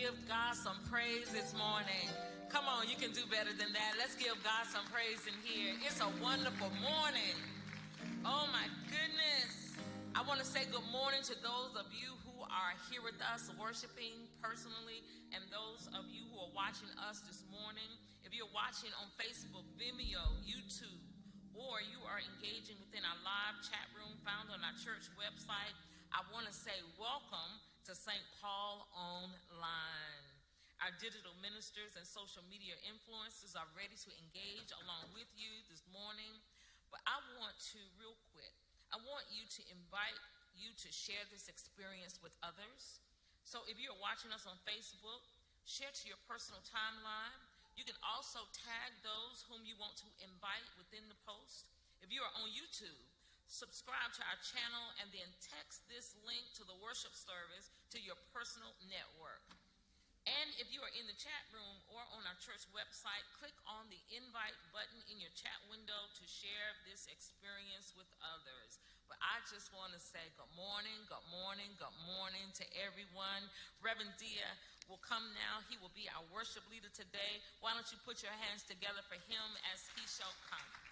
give God some praise this morning. Come on, you can do better than that. Let's give God some praise in here. It's a wonderful morning. Oh my goodness. I want to say good morning to those of you who are here with us worshiping personally and those of you who are watching us this morning. If you're watching on Facebook, Vimeo, YouTube, or you are engaging within our live chat room found on our church website, I want to say welcome to St. Paul Online. Our digital ministers and social media influencers are ready to engage along with you this morning. But I want to, real quick, I want you to invite you to share this experience with others. So if you're watching us on Facebook, share to your personal timeline. You can also tag those whom you want to invite within the post. If you are on YouTube, subscribe to our channel, and then text this link to the worship service to your personal network. And if you are in the chat room or on our church website, click on the invite button in your chat window to share this experience with others. But I just want to say good morning, good morning, good morning to everyone. Reverend Dia will come now. He will be our worship leader today. Why don't you put your hands together for him as he shall come?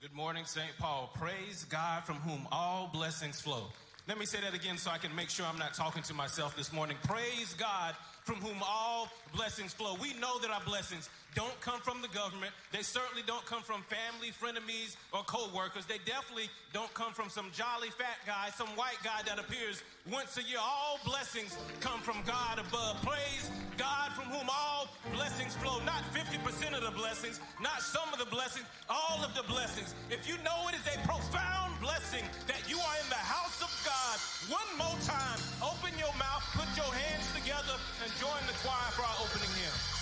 Good morning, St. Paul. Praise God from whom all blessings flow. Let me say that again so I can make sure I'm not talking to myself this morning. Praise God from whom all blessings flow. We know that our blessings don't come from the government. They certainly don't come from family, frenemies, or co-workers. They definitely don't come from some jolly fat guy, some white guy that appears once a year. All blessings come from God above. Praise God from whom all blessings flow. Not 50% of the blessings, not some of the blessings, all of the blessings. If you know it is a profound blessing that you are in the house of God, one more time, open your mouth, put your hands together, and join the choir for our opening hymn.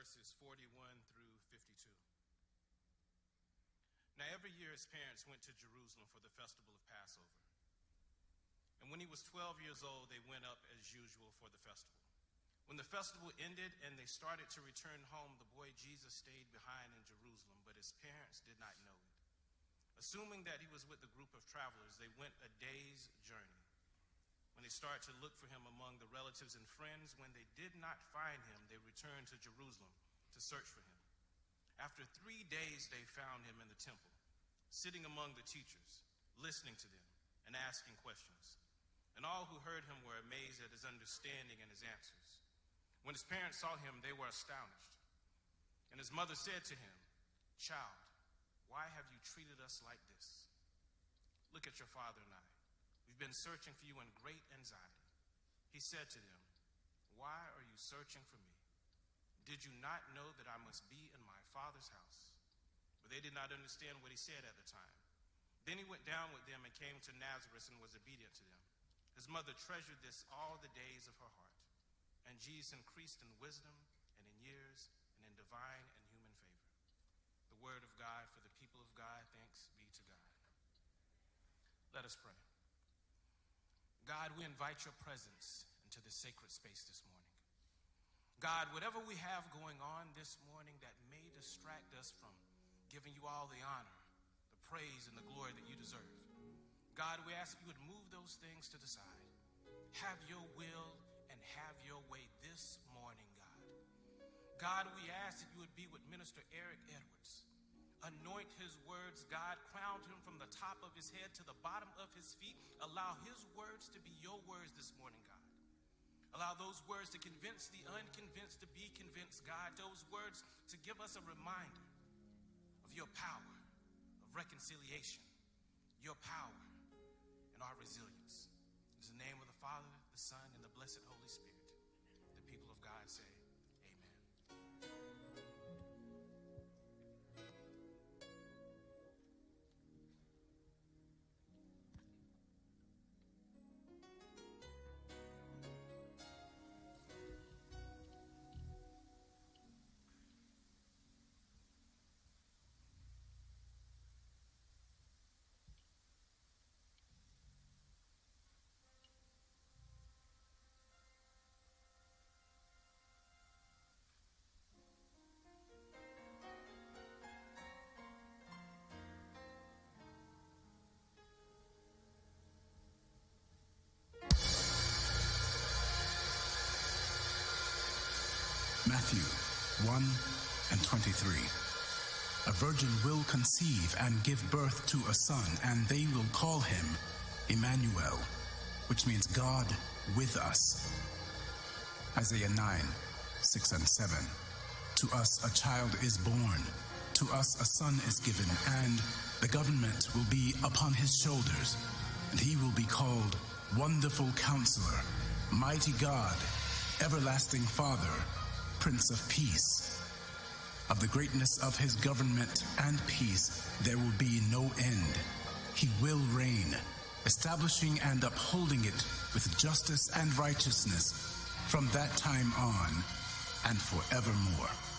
Verses 41 through 52. Now, every year his parents went to Jerusalem for the festival of Passover. And when he was 12 years old, they went up as usual for the festival. When the festival ended and they started to return home, the boy Jesus stayed behind in Jerusalem, but his parents did not know it. Assuming that he was with the group of travelers, they went a day's journey. Started to look for him among the relatives and friends, when they did not find him, they returned to Jerusalem to search for him. After three days, they found him in the temple, sitting among the teachers, listening to them and asking questions. And all who heard him were amazed at his understanding and his answers. When his parents saw him, they were astonished. And his mother said to him, Child, why have you treated us like this? Look at your father and I. Been searching for you in great anxiety. He said to them, Why are you searching for me? Did you not know that I must be in my father's house? But they did not understand what he said at the time. Then he went down with them and came to Nazareth and was obedient to them. His mother treasured this all the days of her heart. And Jesus increased in wisdom and in years and in divine and human favor. The word of God for the people of God. Thanks be to God. Let us pray. God, we invite your presence into the sacred space this morning. God, whatever we have going on this morning that may distract us from giving you all the honor, the praise, and the glory that you deserve. God, we ask that you would move those things to the side. Have your will and have your way this morning, God. God, we ask that you would be with Minister Eric Edwards. Anoint his words, God. Crown him from the top of his head to the bottom of his feet. Allow his words to be your words this morning, God. Allow those words to convince the unconvinced to be convinced, God. Those words to give us a reminder of your power, of reconciliation, your power, and our resilience. In the name of the Father, the Son, and the blessed Holy Spirit, the people of God say, Matthew 1 and 23. A virgin will conceive and give birth to a son, and they will call him Emmanuel, which means God with us. Isaiah 9, 6 and 7. To us a child is born, to us a son is given, and the government will be upon his shoulders, and he will be called Wonderful Counselor, Mighty God, Everlasting Father Prince of Peace. Of the greatness of his government and peace, there will be no end. He will reign, establishing and upholding it with justice and righteousness from that time on and forevermore.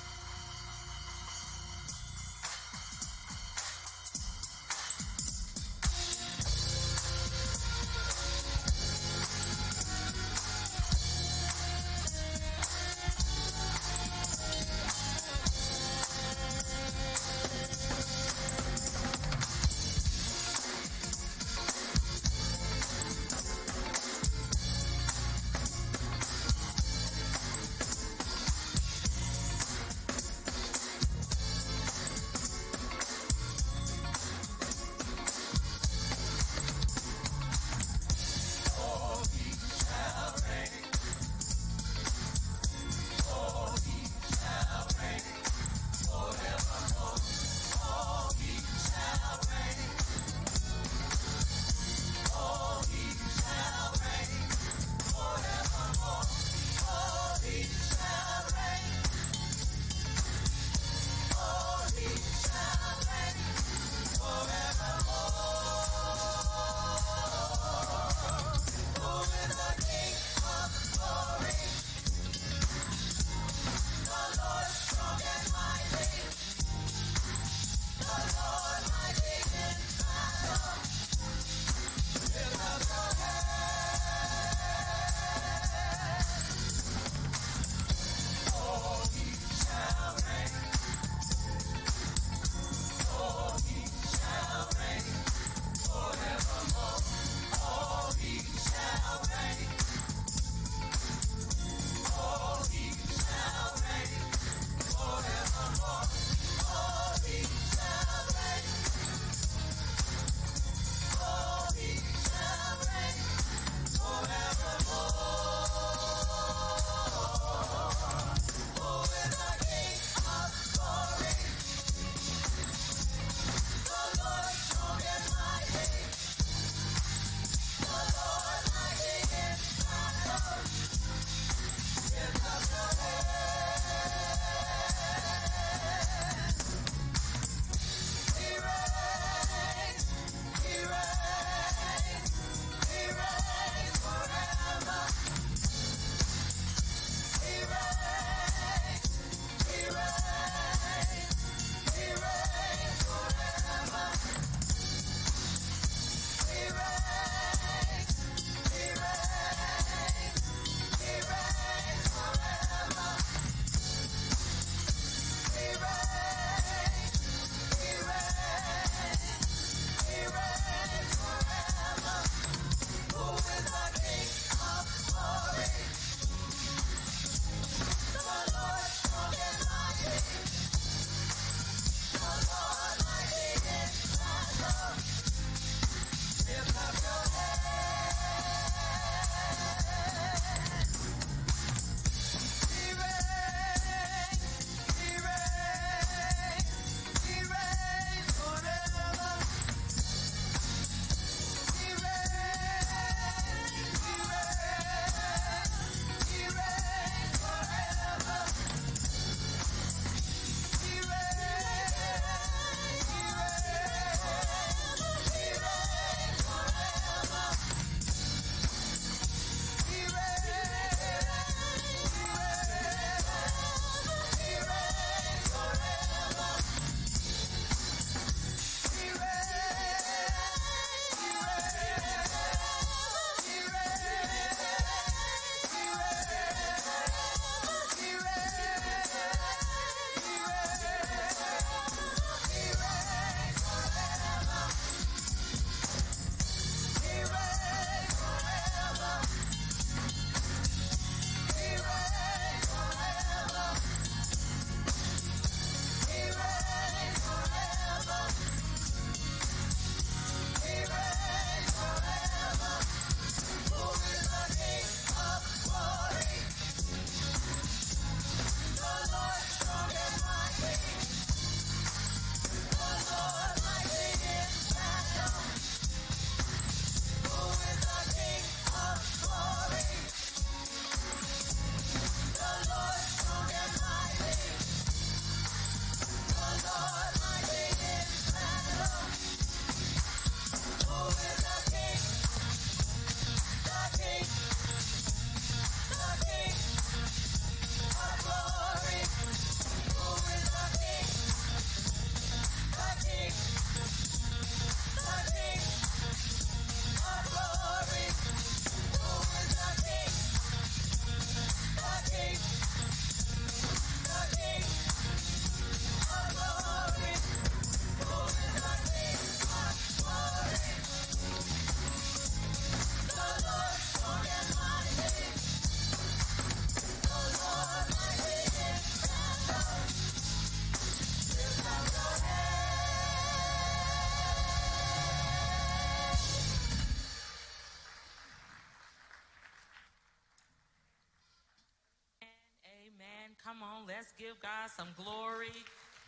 Some glory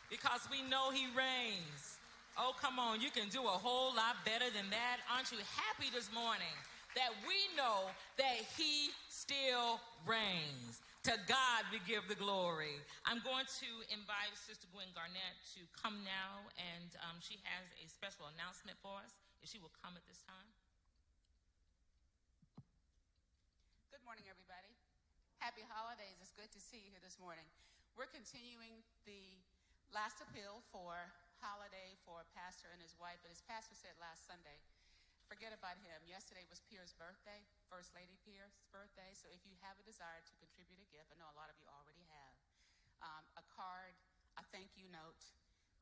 because we know He reigns. Oh, come on, you can do a whole lot better than that. Aren't you happy this morning that we know that He still reigns? To God we give the glory. I'm going to invite Sister Gwen Garnett to come now, and um, she has a special announcement for us. If she will come at this time. Good morning, everybody. Happy holidays. It's good to see you here this morning. We're continuing the last appeal for holiday for a pastor and his wife, but as Pastor said last Sunday, forget about him. Yesterday was Pierre's birthday, First Lady Pierre's birthday. So if you have a desire to contribute a gift, I know a lot of you already have, um, a card, a thank you note,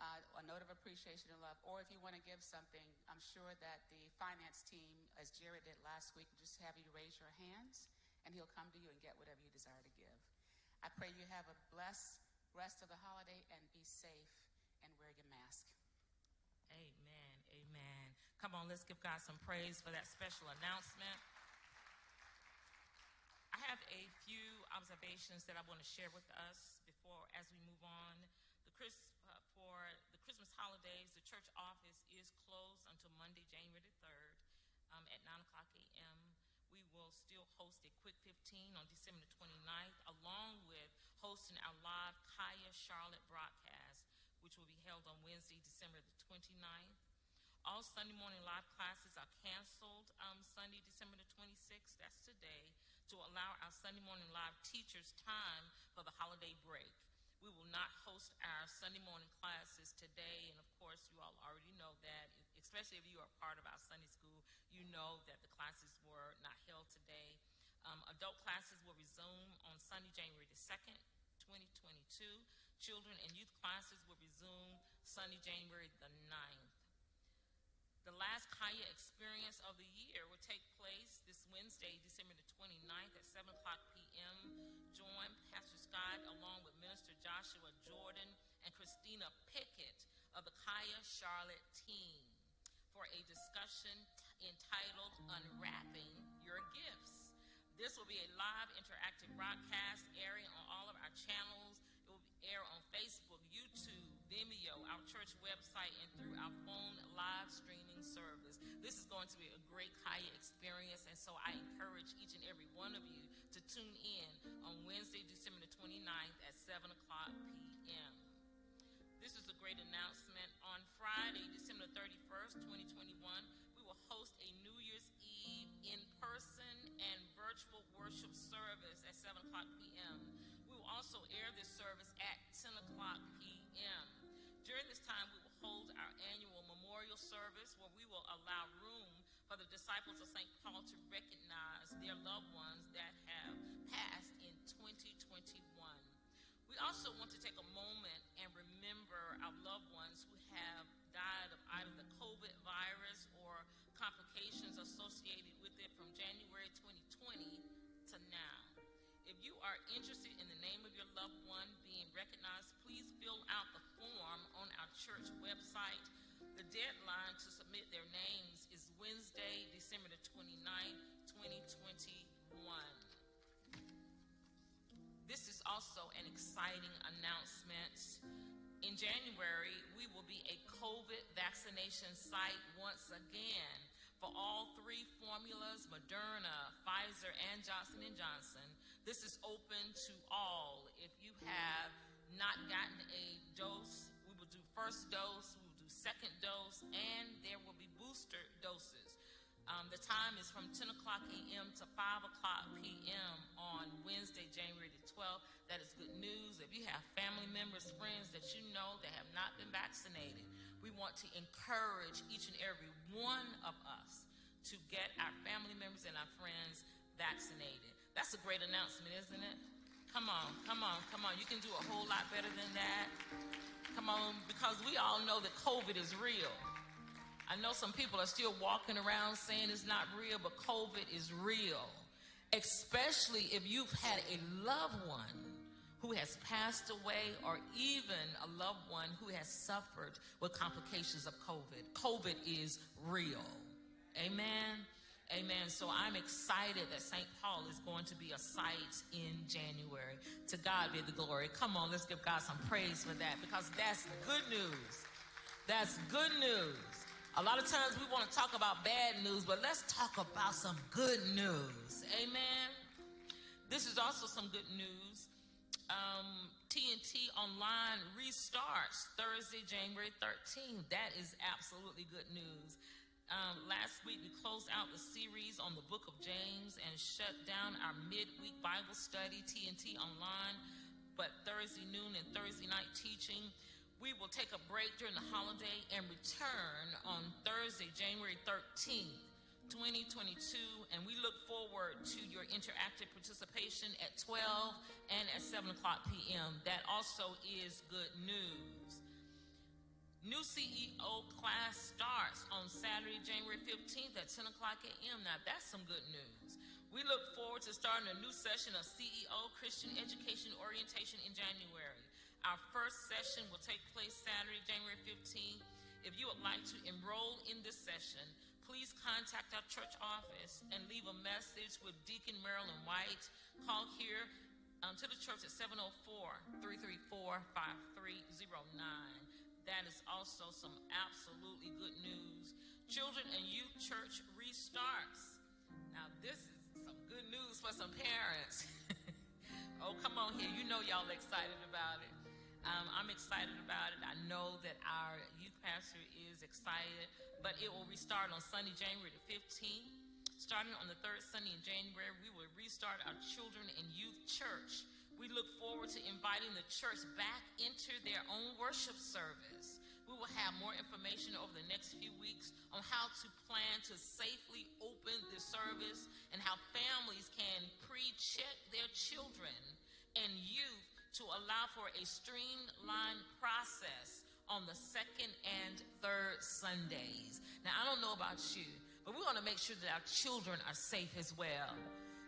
uh, a note of appreciation and love, or if you want to give something, I'm sure that the finance team, as Jared did last week, just have you raise your hands and he'll come to you and get whatever you desire to give. I pray you have a blessed rest of the holiday and be safe and wear your mask. Amen. Amen. Come on, let's give God some praise for that special announcement. I have a few observations that I want to share with us before, as we move on. The Chris, uh, for the Christmas holidays, the church office is closed until Monday, January the 3rd um, at 9 o'clock a.m. Will still host a Quick 15 on December the 29th, along with hosting our live Kaya Charlotte broadcast, which will be held on Wednesday, December the 29th. All Sunday morning live classes are canceled um, Sunday, December the 26th, that's today, to allow our Sunday morning live teachers time for the holiday break. We will not host our Sunday morning classes today, and of course, you all already know that, especially if you are part of our Sunday school, you know that the classes were not held today. Um, adult classes will resume on Sunday, January the 2nd, 2022. Children and youth classes will resume Sunday, January the 9th. The last Kaya experience of the year will take place this Wednesday, December the 29th at 7 o'clock p.m. Join Pastor Scott along with Minister Joshua Jordan and Christina Pickett of the Kaya Charlotte team for a discussion entitled Unwrapping Your Gifts. This will be a live interactive broadcast airing on all of our channels. It will air on Facebook, YouTube, Vimeo, our church website, and through our phone live streaming service. This is going to be a great Kaya experience, and so I encourage each and every one of you to tune in on Wednesday, December the 29th at 7 o'clock p.m. Great announcement. On Friday, December 31st, 2021, we will host a New Year's Eve in person and virtual worship service at 7 o'clock p.m. We will also air this service at 10 o'clock p.m. During this time, we will hold our annual memorial service where we will allow room for the disciples of St. Paul to recognize their loved ones that have passed in 2021. We also want to take a moment remember our loved ones who have died of either the COVID virus or complications associated with it from January 2020 to now. If you are interested in the name of your loved one being recognized, please fill out the form on our church website. The deadline to submit their names is Wednesday, December the 29th, 2021. This is also an exciting announcement. In January, we will be a COVID vaccination site once again for all three formulas, Moderna, Pfizer, and Johnson & Johnson. This is open to all. If you have not gotten a dose, we will do first dose, we will do second dose, and there will be booster doses. Um, the time is from 10 o'clock a.m. to 5 o'clock p.m. on Wednesday, January the 12th. That is good news. If you have family members, friends that you know that have not been vaccinated, we want to encourage each and every one of us to get our family members and our friends vaccinated. That's a great announcement, isn't it? Come on, come on, come on. You can do a whole lot better than that. Come on, because we all know that COVID is real. I know some people are still walking around saying it's not real, but COVID is real. Especially if you've had a loved one who has passed away or even a loved one who has suffered with complications of COVID. COVID is real. Amen. Amen. So I'm excited that St. Paul is going to be a site in January. To God be the glory. Come on, let's give God some praise for that because that's good news. That's good news. A lot of times we want to talk about bad news, but let's talk about some good news. Amen. This is also some good news. Um, TNT Online restarts Thursday, January 13th. That is absolutely good news. Um, last week, we closed out the series on the book of James and shut down our midweek Bible study, TNT Online. But Thursday noon and Thursday night teaching, we will take a break during the holiday and return on Thursday, January 13th. 2022, and we look forward to your interactive participation at 12 and at 7 o'clock p.m. That also is good news. New CEO class starts on Saturday, January 15th at 10 o'clock a.m. Now, that's some good news. We look forward to starting a new session of CEO Christian Education Orientation in January. Our first session will take place Saturday, January 15th. If you would like to enroll in this session, please contact our church office and leave a message with Deacon Marilyn White. Call here um, to the church at 704 334 5309 that is also some absolutely good news. Children and Youth Church restarts. Now, this is some good news for some parents. oh, come on here. You know y'all excited about it. Um, I'm excited about it. I know that our youth pastor is excited, but it will restart on Sunday, January the 15th. Starting on the third Sunday in January, we will restart our children and youth church. We look forward to inviting the church back into their own worship service. We will have more information over the next few weeks on how to plan to safely open the service and how families can pre check their children and youth to allow for a streamlined process on the second and third Sundays. Now, I don't know about you, but we want to make sure that our children are safe as well.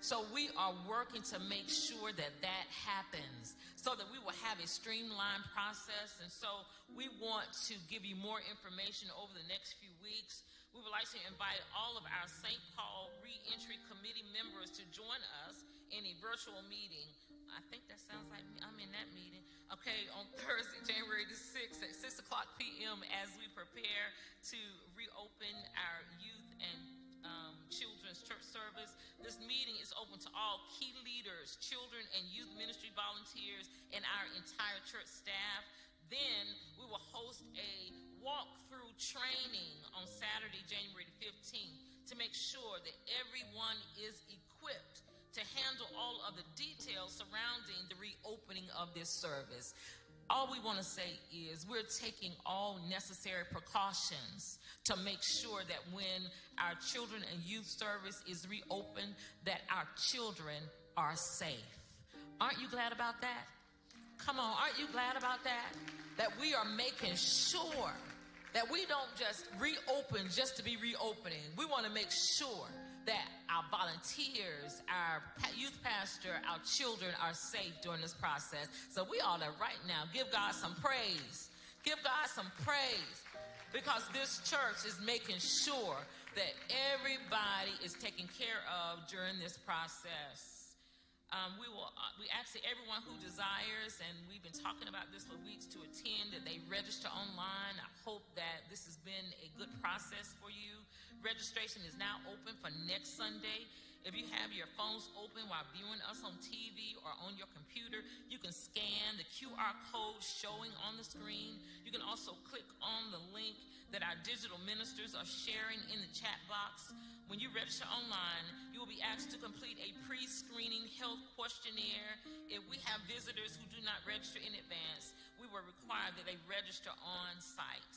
So we are working to make sure that that happens so that we will have a streamlined process. And so we want to give you more information over the next few weeks. We would like to invite all of our St. Paul Reentry Committee members to join us in a virtual meeting. I think that sounds like me. I'm in that meeting. Okay, on Thursday, January the 6th at 6 o'clock p.m. as we prepare to reopen our youth and um, children's church service. This meeting is open to all key leaders, children and youth ministry volunteers, and our entire church staff. Then we will host a walkthrough training on Saturday, January the 15th, to make sure that everyone is equipped to handle all of the details surrounding the reopening of this service. All we want to say is we're taking all necessary precautions to make sure that when our children and youth service is reopened that our children are safe. Aren't you glad about that? Come on aren't you glad about that? That we are making sure that we don't just reopen just to be reopening. We want to make sure that our volunteers, our youth pastor, our children are safe during this process. So we ought to right now give God some praise. Give God some praise because this church is making sure that everybody is taken care of during this process. Um, we will uh, we ask that everyone who desires, and we've been talking about this for weeks, to attend, that they register online. I hope that this has been a good process for you. Registration is now open for next Sunday. If you have your phones open while viewing us on TV or on your computer, you can scan the QR code showing on the screen. You can also click on the link that our digital ministers are sharing in the chat box. When you register online, you will be asked to complete a pre screening health questionnaire. If we have visitors who do not register in advance, we will require that they register on site.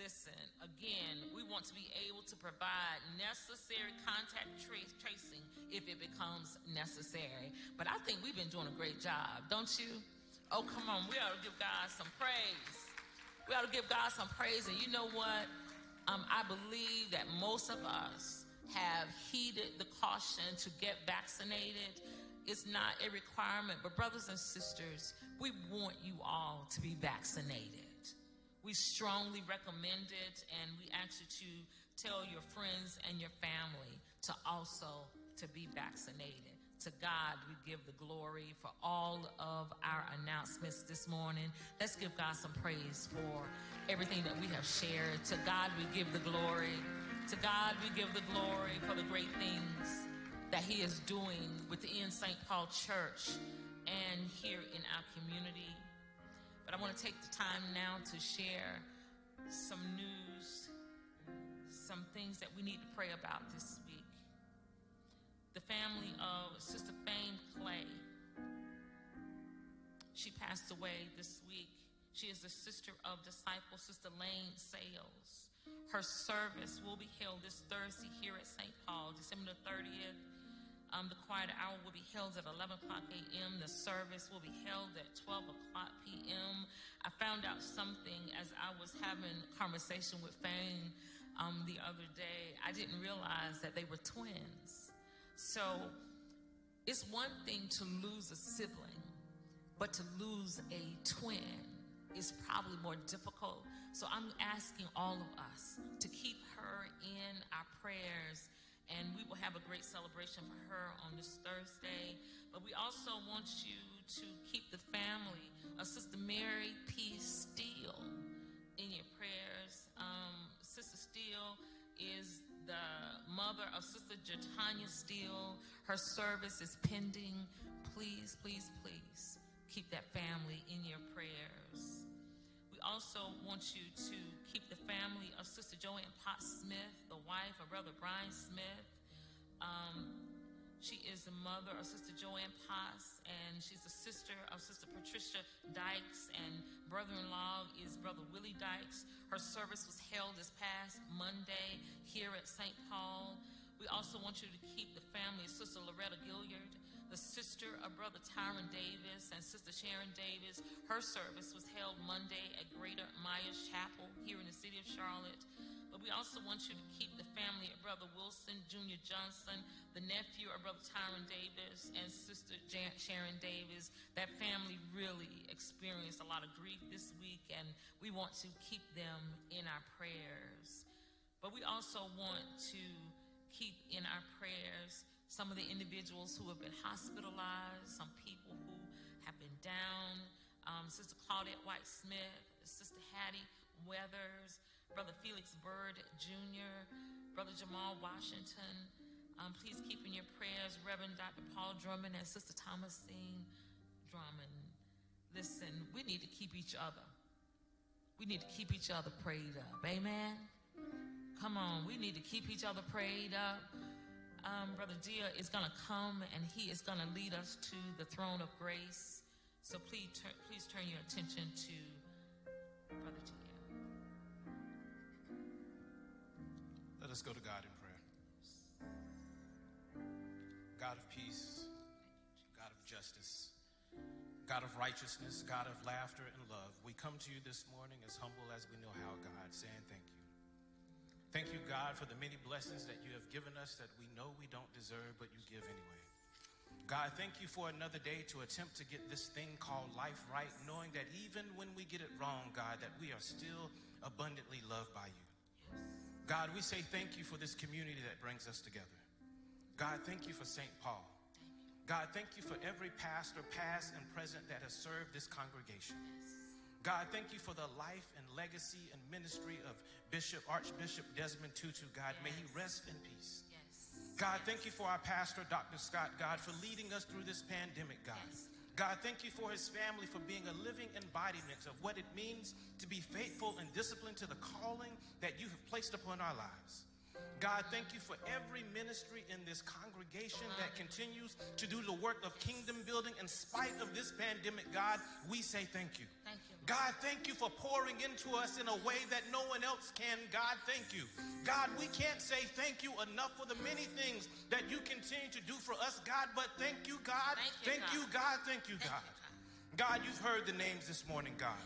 Listen, again, we want to be able to provide necessary contact trace, tracing if it becomes necessary. But I think we've been doing a great job, don't you? Oh, come on. We ought to give God some praise. We ought to give God some praise. And you know what? Um, I believe that most of us have heeded the caution to get vaccinated. It's not a requirement, but brothers and sisters, we want you all to be vaccinated we strongly recommend it and we ask you to tell your friends and your family to also to be vaccinated. To God, we give the glory for all of our announcements this morning. Let's give God some praise for everything that we have shared. To God, we give the glory. To God, we give the glory for the great things that He is doing within St. Paul Church and here in our community. But I want to take the time now to share some news, some things that we need to pray about this week the family of Sister Fame Clay. She passed away this week. She is the sister of disciple Sister Lane Sales. Her service will be held this Thursday here at St. Paul, December the 30th. Um, the quiet hour will be held at 11 o'clock a.m. The service will be held at 12 o'clock p.m. I found out something as I was having conversation with Fame um, the other day. I didn't realize that they were twins. So it's one thing to lose a sibling, but to lose a twin is probably more difficult. So I'm asking all of us to keep her in our prayers, and we will have a great celebration for her on this Thursday. But we also want you to keep the family of Sister Mary P. Steele in your prayers. Um, Sister Steele is the mother of Sister Jatanya Steele. Her service is pending. Please, please, please keep that family in your prayers. Also want you to keep the family of Sister Joanne Potts Smith, the wife of Brother Brian Smith. Um, she is the mother of Sister Joanne Potts, and she's the sister of Sister Patricia Dykes, and brother-in-law is Brother Willie Dykes. Her service was held this past Monday here at St. Paul. We also want you to keep the family of Sister Loretta Gilliard, the sister of Brother Tyron Davis and Sister Sharon Davis. Her service was held Monday at Greater Myers Chapel here in the city of Charlotte. But we also want you to keep the family of Brother Wilson Jr. Johnson, the nephew of Brother Tyron Davis, and Sister Jan- Sharon Davis. That family really experienced a lot of grief this week, and we want to keep them in our prayers. But we also want to keep in our prayers some of the individuals who have been hospitalized, some people who have been down. Um, Sister Claudette White Smith, Sister Hattie Weathers, Brother Felix Bird Jr., Brother Jamal Washington. Um, please keep in your prayers Reverend Dr. Paul Drummond and Sister Thomasine Drummond. Listen, we need to keep each other. We need to keep each other prayed up. Amen. Come on, we need to keep each other prayed up. Um, Brother Dia is going to come and he is going to lead us to the throne of grace. So please, tur- please turn your attention to Brother Dia. Let us go to God in prayer. God of peace, God of justice, God of righteousness, God of laughter and love, we come to you this morning as humble as we know how, God, saying thank you. Thank you, God, for the many blessings that you have given us that we know we don't deserve, but you give anyway. God, thank you for another day to attempt to get this thing called life right, knowing that even when we get it wrong, God, that we are still abundantly loved by you. God, we say thank you for this community that brings us together. God, thank you for St. Paul. God, thank you for every pastor, past and present, that has served this congregation. God, thank you for the life and legacy and ministry of Bishop, Archbishop Desmond Tutu. God, may he rest in peace. Yes. God, thank you for our pastor, Dr. Scott, God, for leading us through this pandemic, God. God, thank you for his family for being a living embodiment of what it means to be faithful and disciplined to the calling that you have placed upon our lives. God, thank you for every ministry in this congregation that uh-huh. continues to do the work of kingdom building in spite of this pandemic. God, we say thank you. Thank you. God, thank you for pouring into us in a way that no one else can. God, thank you. God, we can't say thank you enough for the many things that you continue to do for us, God, but thank you, God. Thank you, you, God. Thank you, God. God, you've heard the names this morning, God.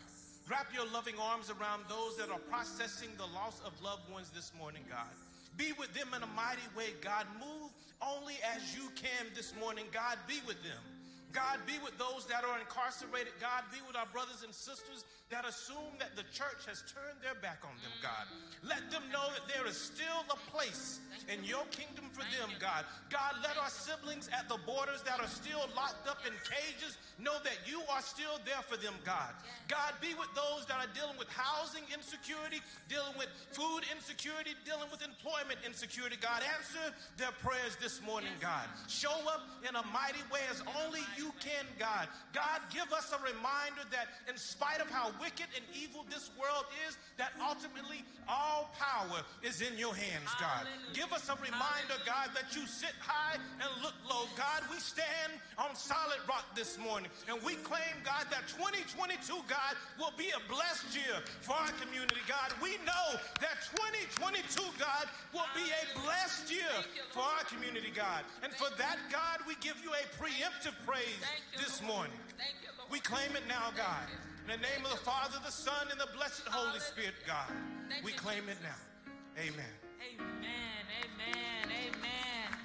Wrap your loving arms around those that are processing the loss of loved ones this morning, God. Be with them in a mighty way, God. Move only as you can this morning, God. Be with them. God, be with those that are incarcerated. God, be with our brothers and sisters that assume that the church has turned their back on them, God. Let them know that there is still a place in your kingdom for them, God. God, let our siblings at the borders that are still locked up in cages know that you are still there for them, God. God, be with those that are dealing with housing insecurity, dealing with food insecurity, dealing with employment insecurity, God. Answer their prayers this morning, God. Show up in a mighty way as only you can, God. God, give us a reminder that in spite of how wicked and evil this world is, that ultimately all power is in your hands, God. Give us a reminder, God, that you sit high and look low. God, we stand on solid rock this morning and we claim, God, that 2022, God, will be a blessed year for our community, God. We know that 2022, God, will be a blessed year for our community, God. And for that, God, we give you a preemptive praise this morning. We claim it now, God. In the name of the Father, the Son, and the blessed Holy Spirit, God, we claim it now. Amen. Amen. Amen. Amen.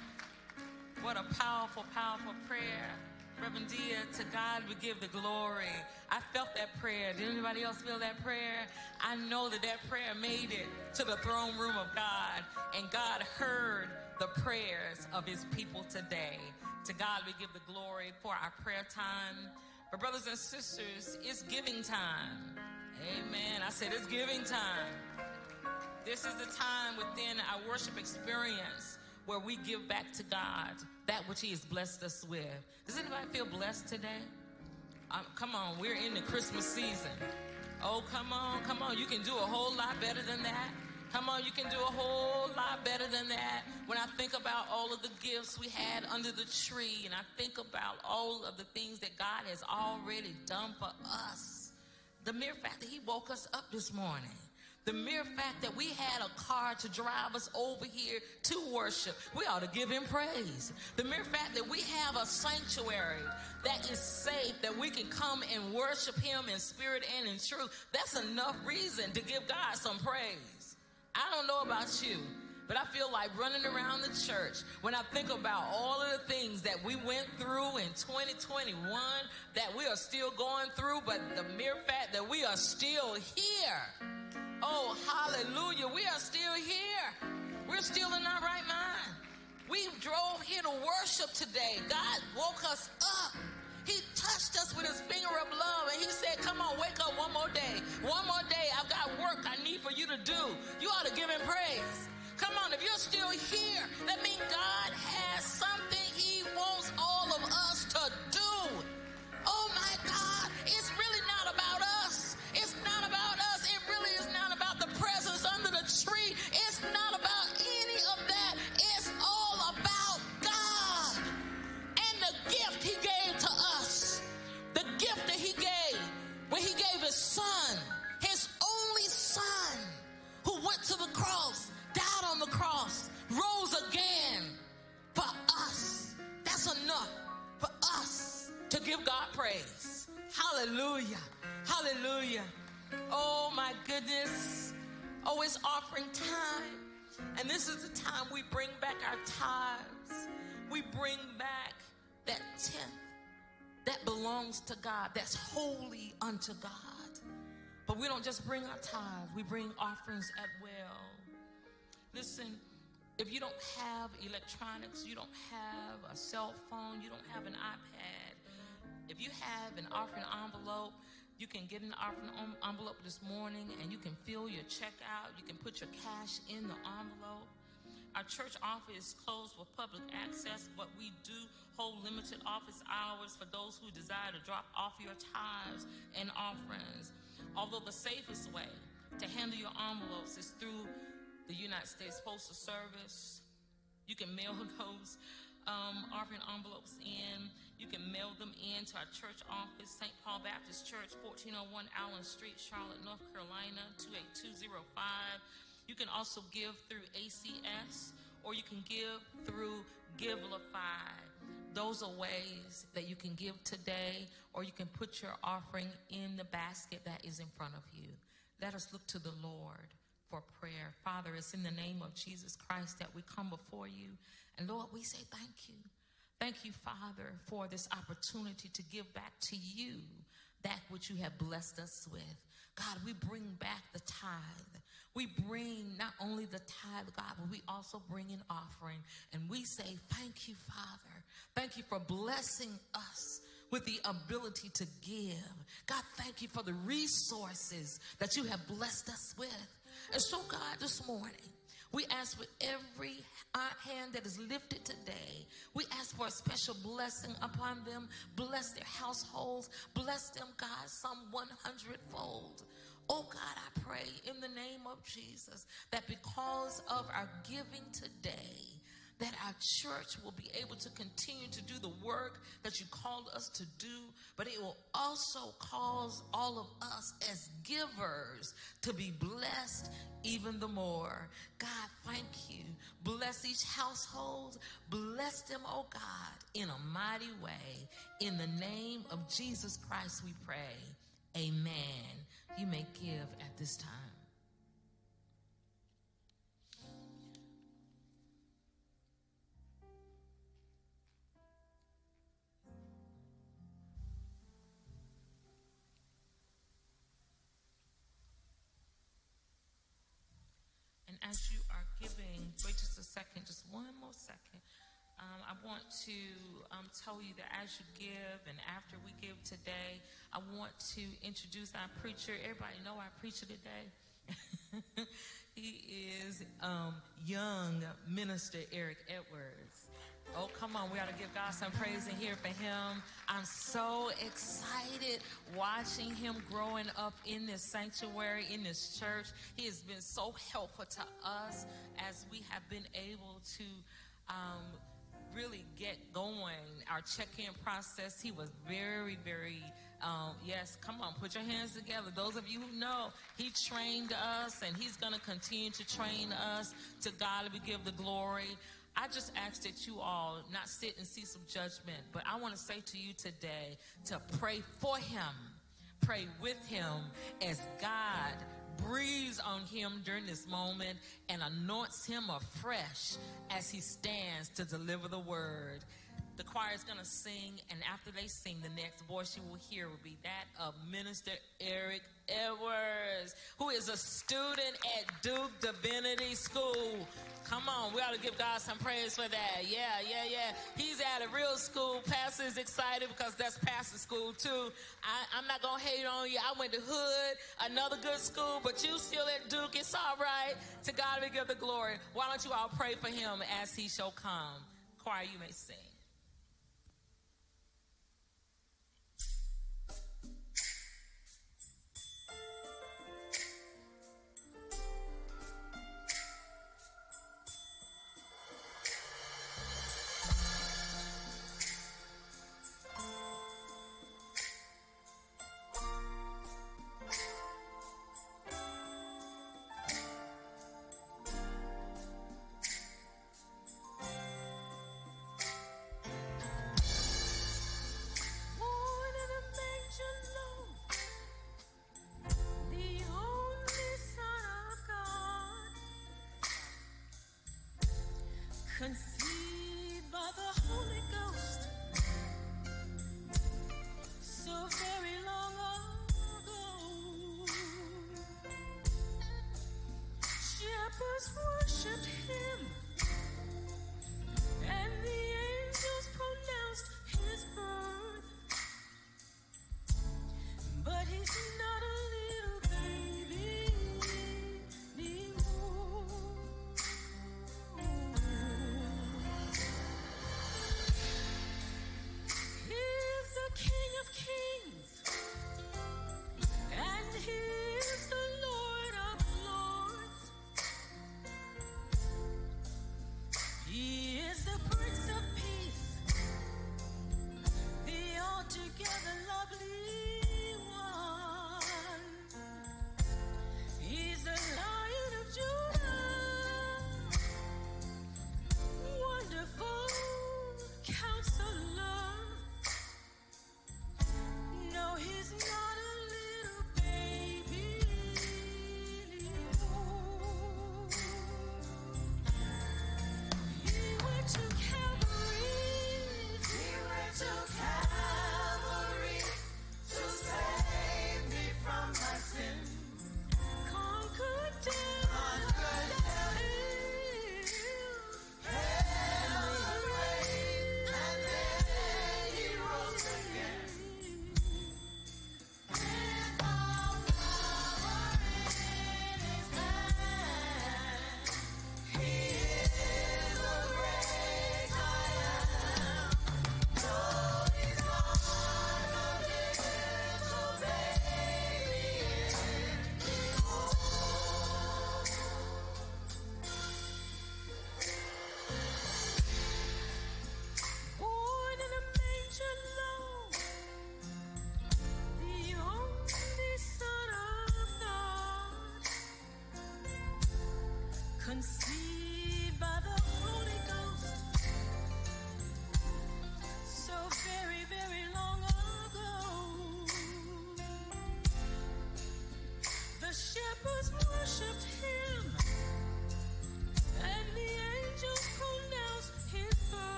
What a powerful, powerful prayer. Reverend Dia, to God we give the glory. I felt that prayer. Did anybody else feel that prayer? I know that that prayer made it to the throne room of God, and God heard the prayers of his people today. To God we give the glory for our prayer time. But, brothers and sisters, it's giving time. Amen. I said it's giving time. This is the time within our worship experience where we give back to God that which He has blessed us with. Does anybody feel blessed today? Um, come on, we're in the Christmas season. Oh, come on, come on. You can do a whole lot better than that. Come on, you can do a whole lot better than that. When I think about all of the gifts we had under the tree, and I think about all of the things that God has already done for us, the mere fact that He woke us up this morning, the mere fact that we had a car to drive us over here to worship, we ought to give him praise. The mere fact that we have a sanctuary that is safe, that we can come and worship him in spirit and in truth, that's enough reason to give God some praise. I don't know about you, but I feel like running around the church when I think about all of the things that we went through in 2021 that we are still going through, but the mere fact that we are still here Oh, hallelujah. We are still here. We're still in our right mind. We drove here to worship today. God woke us up. He touched us with his finger of love and he said, Come on, wake up one more day. One more day. I've got work I need for you to do. You ought to give him praise. Come on, if you're still here, that means God has something he wants all of us to do. Oh my God, it's really not about us. It's not about us. It really is not about the presence under the tree. It's not about to give God praise. Hallelujah. Hallelujah. Oh my goodness. Oh, it's offering time. And this is the time we bring back our tithes. We bring back that tenth that belongs to God, that's holy unto God. But we don't just bring our tithes, we bring offerings at well. Listen, if you don't have electronics, you don't have a cell phone, you don't have an iPad, if you have an offering envelope, you can get an offering envelope this morning and you can fill your check out. You can put your cash in the envelope. Our church office is closed for public access, but we do hold limited office hours for those who desire to drop off your tithes and offerings. Although the safest way to handle your envelopes is through the United States Postal Service. You can mail those um, offering envelopes in. You can mail them in to our church office, St. Paul Baptist Church, 1401 Allen Street, Charlotte, North Carolina, 28205. You can also give through ACS or you can give through Givelify. Those are ways that you can give today, or you can put your offering in the basket that is in front of you. Let us look to the Lord for prayer. Father, it's in the name of Jesus Christ that we come before you. And Lord, we say thank you. Thank you, Father, for this opportunity to give back to you that which you have blessed us with. God, we bring back the tithe. We bring not only the tithe, God, but we also bring an offering. And we say, Thank you, Father. Thank you for blessing us with the ability to give. God, thank you for the resources that you have blessed us with. And so, God, this morning, we ask for every uh, hand that is lifted today. We ask for a special blessing upon them. Bless their households. Bless them, God, some 100 fold. Oh God, I pray in the name of Jesus that because of our giving today, that our church will be able to continue to do the work that you called us to do, but it will also cause all of us as givers to be blessed even the more. God, thank you. Bless each household. Bless them, oh God, in a mighty way. In the name of Jesus Christ, we pray. Amen. You may give at this time. As you are giving, wait just a second, just one more second. Um, I want to um, tell you that as you give and after we give today, I want to introduce our preacher. Everybody know our preacher today? he is um, young minister Eric Edwards. Oh, come on. We ought to give God some praise and hear for him. I'm so excited watching him growing up in this sanctuary, in this church. He has been so helpful to us as we have been able to um, really get going our check-in process. He was very, very um, yes, come on, put your hands together. Those of you who know, he trained us and he's going to continue to train us. To God we give the glory. I just ask that you all not sit and see some judgment, but I want to say to you today to pray for him, pray with him as God breathes on him during this moment and anoints him afresh as he stands to deliver the word. The choir is going to sing, and after they sing, the next voice you will hear will be that of Minister Eric Edwards, who is a student at Duke Divinity School. Come on, we ought to give God some praise for that. Yeah, yeah, yeah. He's at a real school. Pastor is excited because that's pastor school too. I, am not gonna hate on you. I went to Hood, another good school, but you still at Duke. It's all right. To God we give the glory. Why don't you all pray for him as he shall come? Choir, you may sing.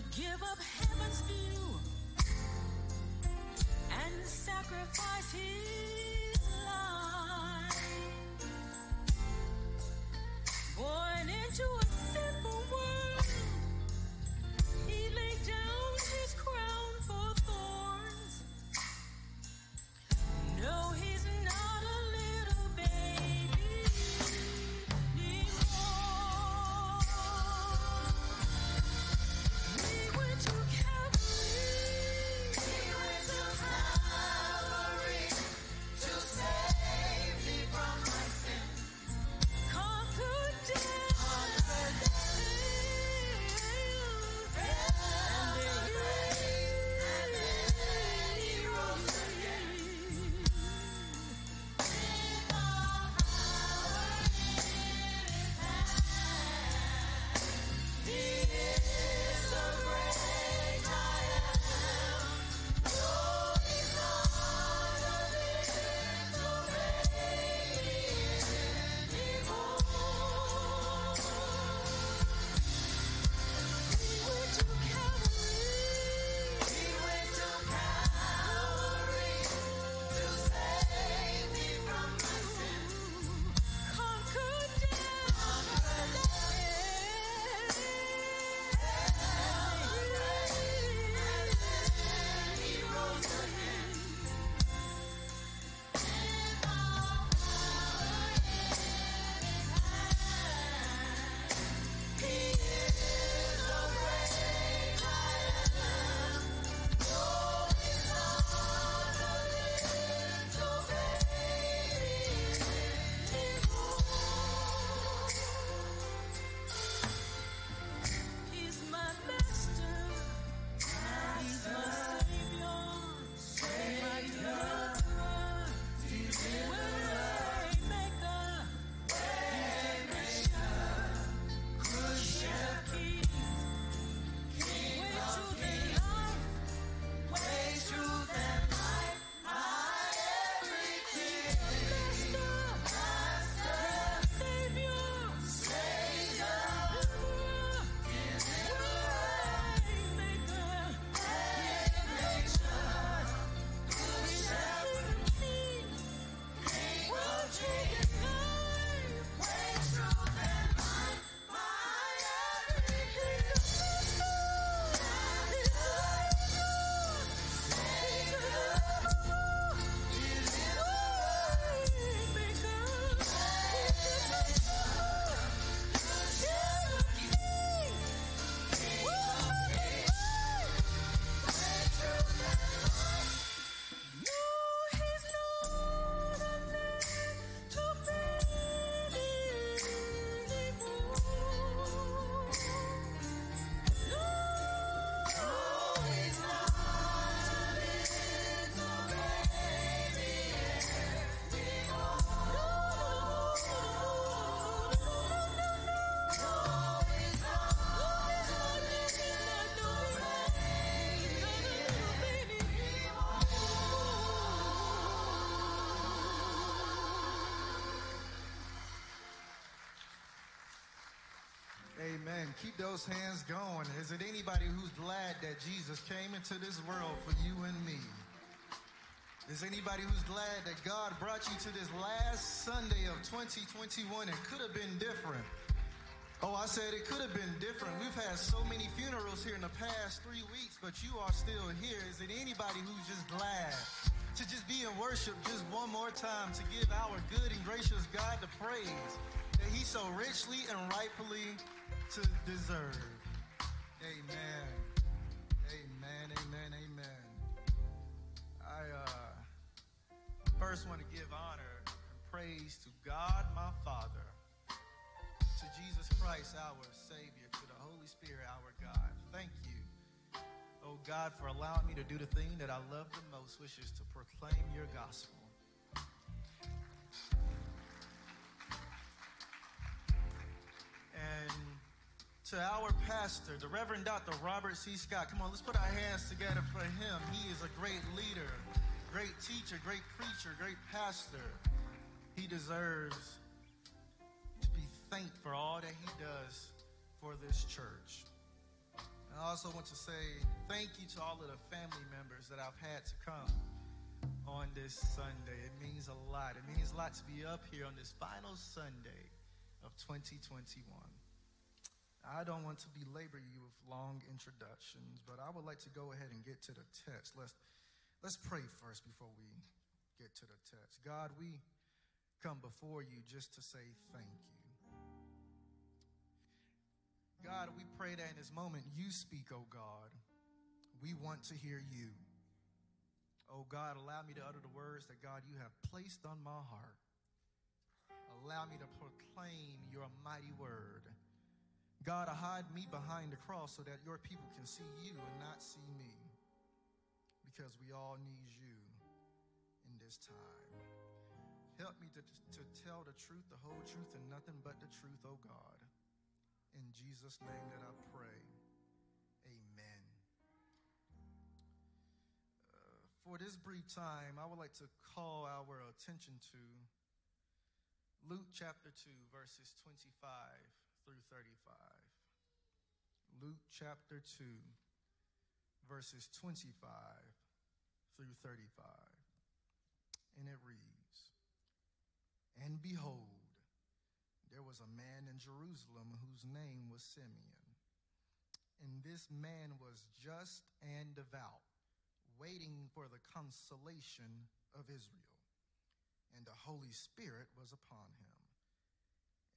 Would give up Amen. Keep those hands going. Is it anybody who's glad that Jesus came into this world for you and me? Is anybody who's glad that God brought you to this last Sunday of 2021? It could have been different. Oh, I said it could have been different. We've had so many funerals here in the past three weeks, but you are still here. Is it anybody who's just glad to just be in worship just one more time to give our good and gracious God the praise that he so richly and rightfully to deserve? Amen. Amen. Amen. Amen. I uh, first want to give honor and praise to God, my Father, to Jesus Christ, our Savior, to the Holy Spirit, our God. Thank you, oh God, for allowing me to do the thing that I love the most, which is to proclaim your gospel. And to our pastor, the Reverend Dr. Robert C. Scott. Come on, let's put our hands together for him. He is a great leader, great teacher, great preacher, great pastor. He deserves to be thanked for all that he does for this church. I also want to say thank you to all of the family members that I've had to come on this Sunday. It means a lot. It means a lot to be up here on this final Sunday of 2021. I don't want to belabor you with long introductions, but I would like to go ahead and get to the text. Let's let's pray first before we get to the text. God, we come before you just to say thank you. God, we pray that in this moment you speak, oh God. We want to hear you. Oh God, allow me to utter the words that God you have placed on my heart. Allow me to proclaim your mighty word. God, hide me behind the cross so that your people can see you and not see me. Because we all need you in this time. Help me to, to tell the truth, the whole truth, and nothing but the truth, oh God. In Jesus' name that I pray. Amen. Uh, for this brief time, I would like to call our attention to Luke chapter 2, verses 25 through 35. Luke chapter 2, verses 25 through 35. And it reads And behold, there was a man in Jerusalem whose name was Simeon. And this man was just and devout, waiting for the consolation of Israel. And the Holy Spirit was upon him.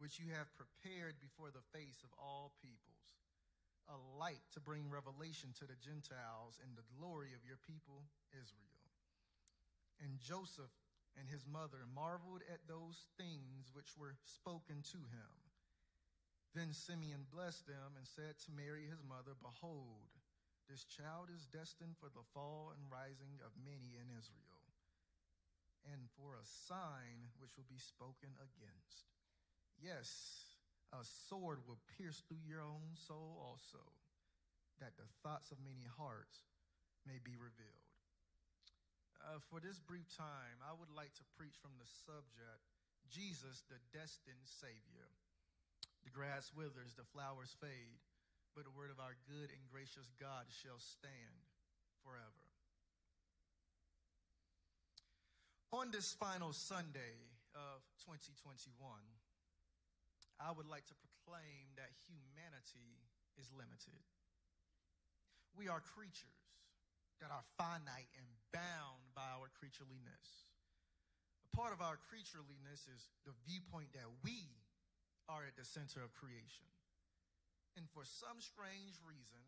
which you have prepared before the face of all peoples, a light to bring revelation to the Gentiles and the glory of your people, Israel. And Joseph and his mother marveled at those things which were spoken to him. Then Simeon blessed them and said to Mary his mother, Behold, this child is destined for the fall and rising of many in Israel, and for a sign which will be spoken against. Yes, a sword will pierce through your own soul also, that the thoughts of many hearts may be revealed. Uh, for this brief time, I would like to preach from the subject Jesus, the destined Savior. The grass withers, the flowers fade, but the word of our good and gracious God shall stand forever. On this final Sunday of 2021, I would like to proclaim that humanity is limited. We are creatures that are finite and bound by our creatureliness. A part of our creatureliness is the viewpoint that we are at the center of creation. And for some strange reason,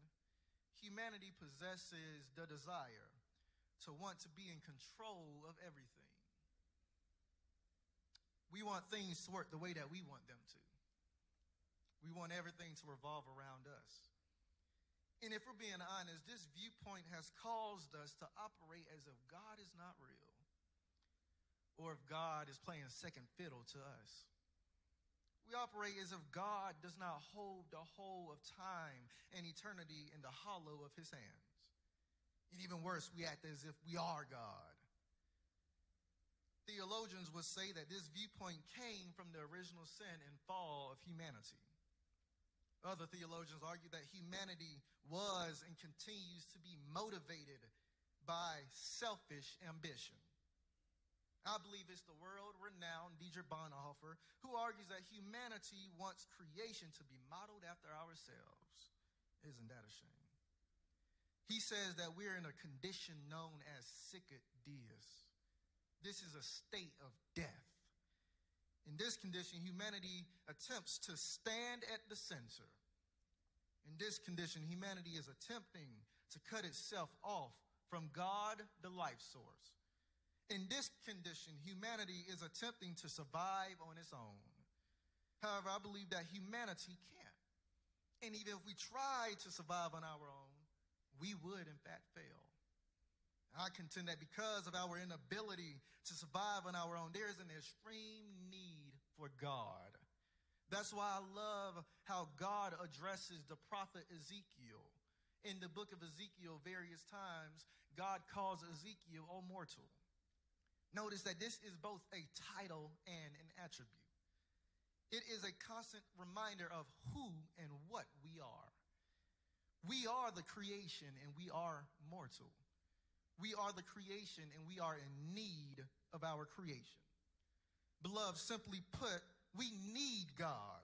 humanity possesses the desire to want to be in control of everything. We want things to work the way that we want them to. We want everything to revolve around us. And if we're being honest, this viewpoint has caused us to operate as if God is not real or if God is playing second fiddle to us. We operate as if God does not hold the whole of time and eternity in the hollow of his hands. And even worse, we act as if we are God. Theologians would say that this viewpoint came from the original sin and fall of humanity. Other theologians argue that humanity was and continues to be motivated by selfish ambition. I believe it's the world renowned Dietrich Bonhoeffer who argues that humanity wants creation to be modeled after ourselves. Isn't that a shame? He says that we're in a condition known as sicut deus. This is a state of death. In this condition, humanity attempts to stand at the center. In this condition, humanity is attempting to cut itself off from God, the life source. In this condition, humanity is attempting to survive on its own. However, I believe that humanity can't. And even if we tried to survive on our own, we would in fact fail. I contend that because of our inability to survive on our own, there is an extreme for God. That's why I love how God addresses the prophet Ezekiel. In the book of Ezekiel, various times, God calls Ezekiel, O mortal. Notice that this is both a title and an attribute. It is a constant reminder of who and what we are. We are the creation and we are mortal. We are the creation and we are in need of our creation. Beloved, simply put, we need God.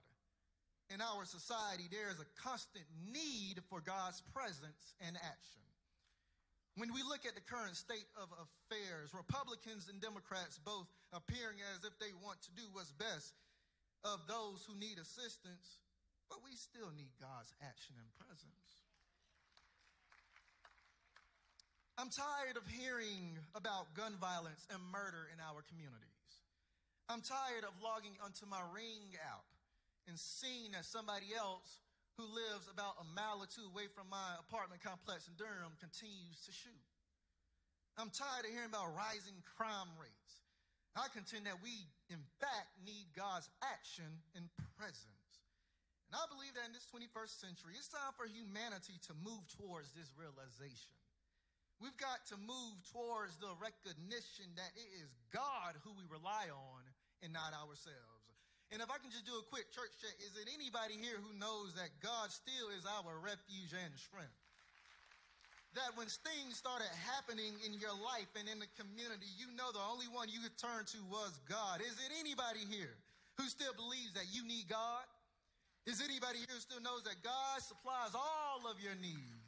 In our society, there is a constant need for God's presence and action. When we look at the current state of affairs, Republicans and Democrats both appearing as if they want to do what's best of those who need assistance, but we still need God's action and presence. I'm tired of hearing about gun violence and murder in our communities. I'm tired of logging onto my Ring app and seeing that somebody else who lives about a mile or two away from my apartment complex in Durham continues to shoot. I'm tired of hearing about rising crime rates. I contend that we, in fact, need God's action and presence. And I believe that in this 21st century, it's time for humanity to move towards this realization. We've got to move towards the recognition that it is God who we rely on and not ourselves. And if I can just do a quick church check, is it anybody here who knows that God still is our refuge and strength? That when things started happening in your life and in the community, you know the only one you could turn to was God. Is it anybody here who still believes that you need God? Is anybody here who still knows that God supplies all of your needs?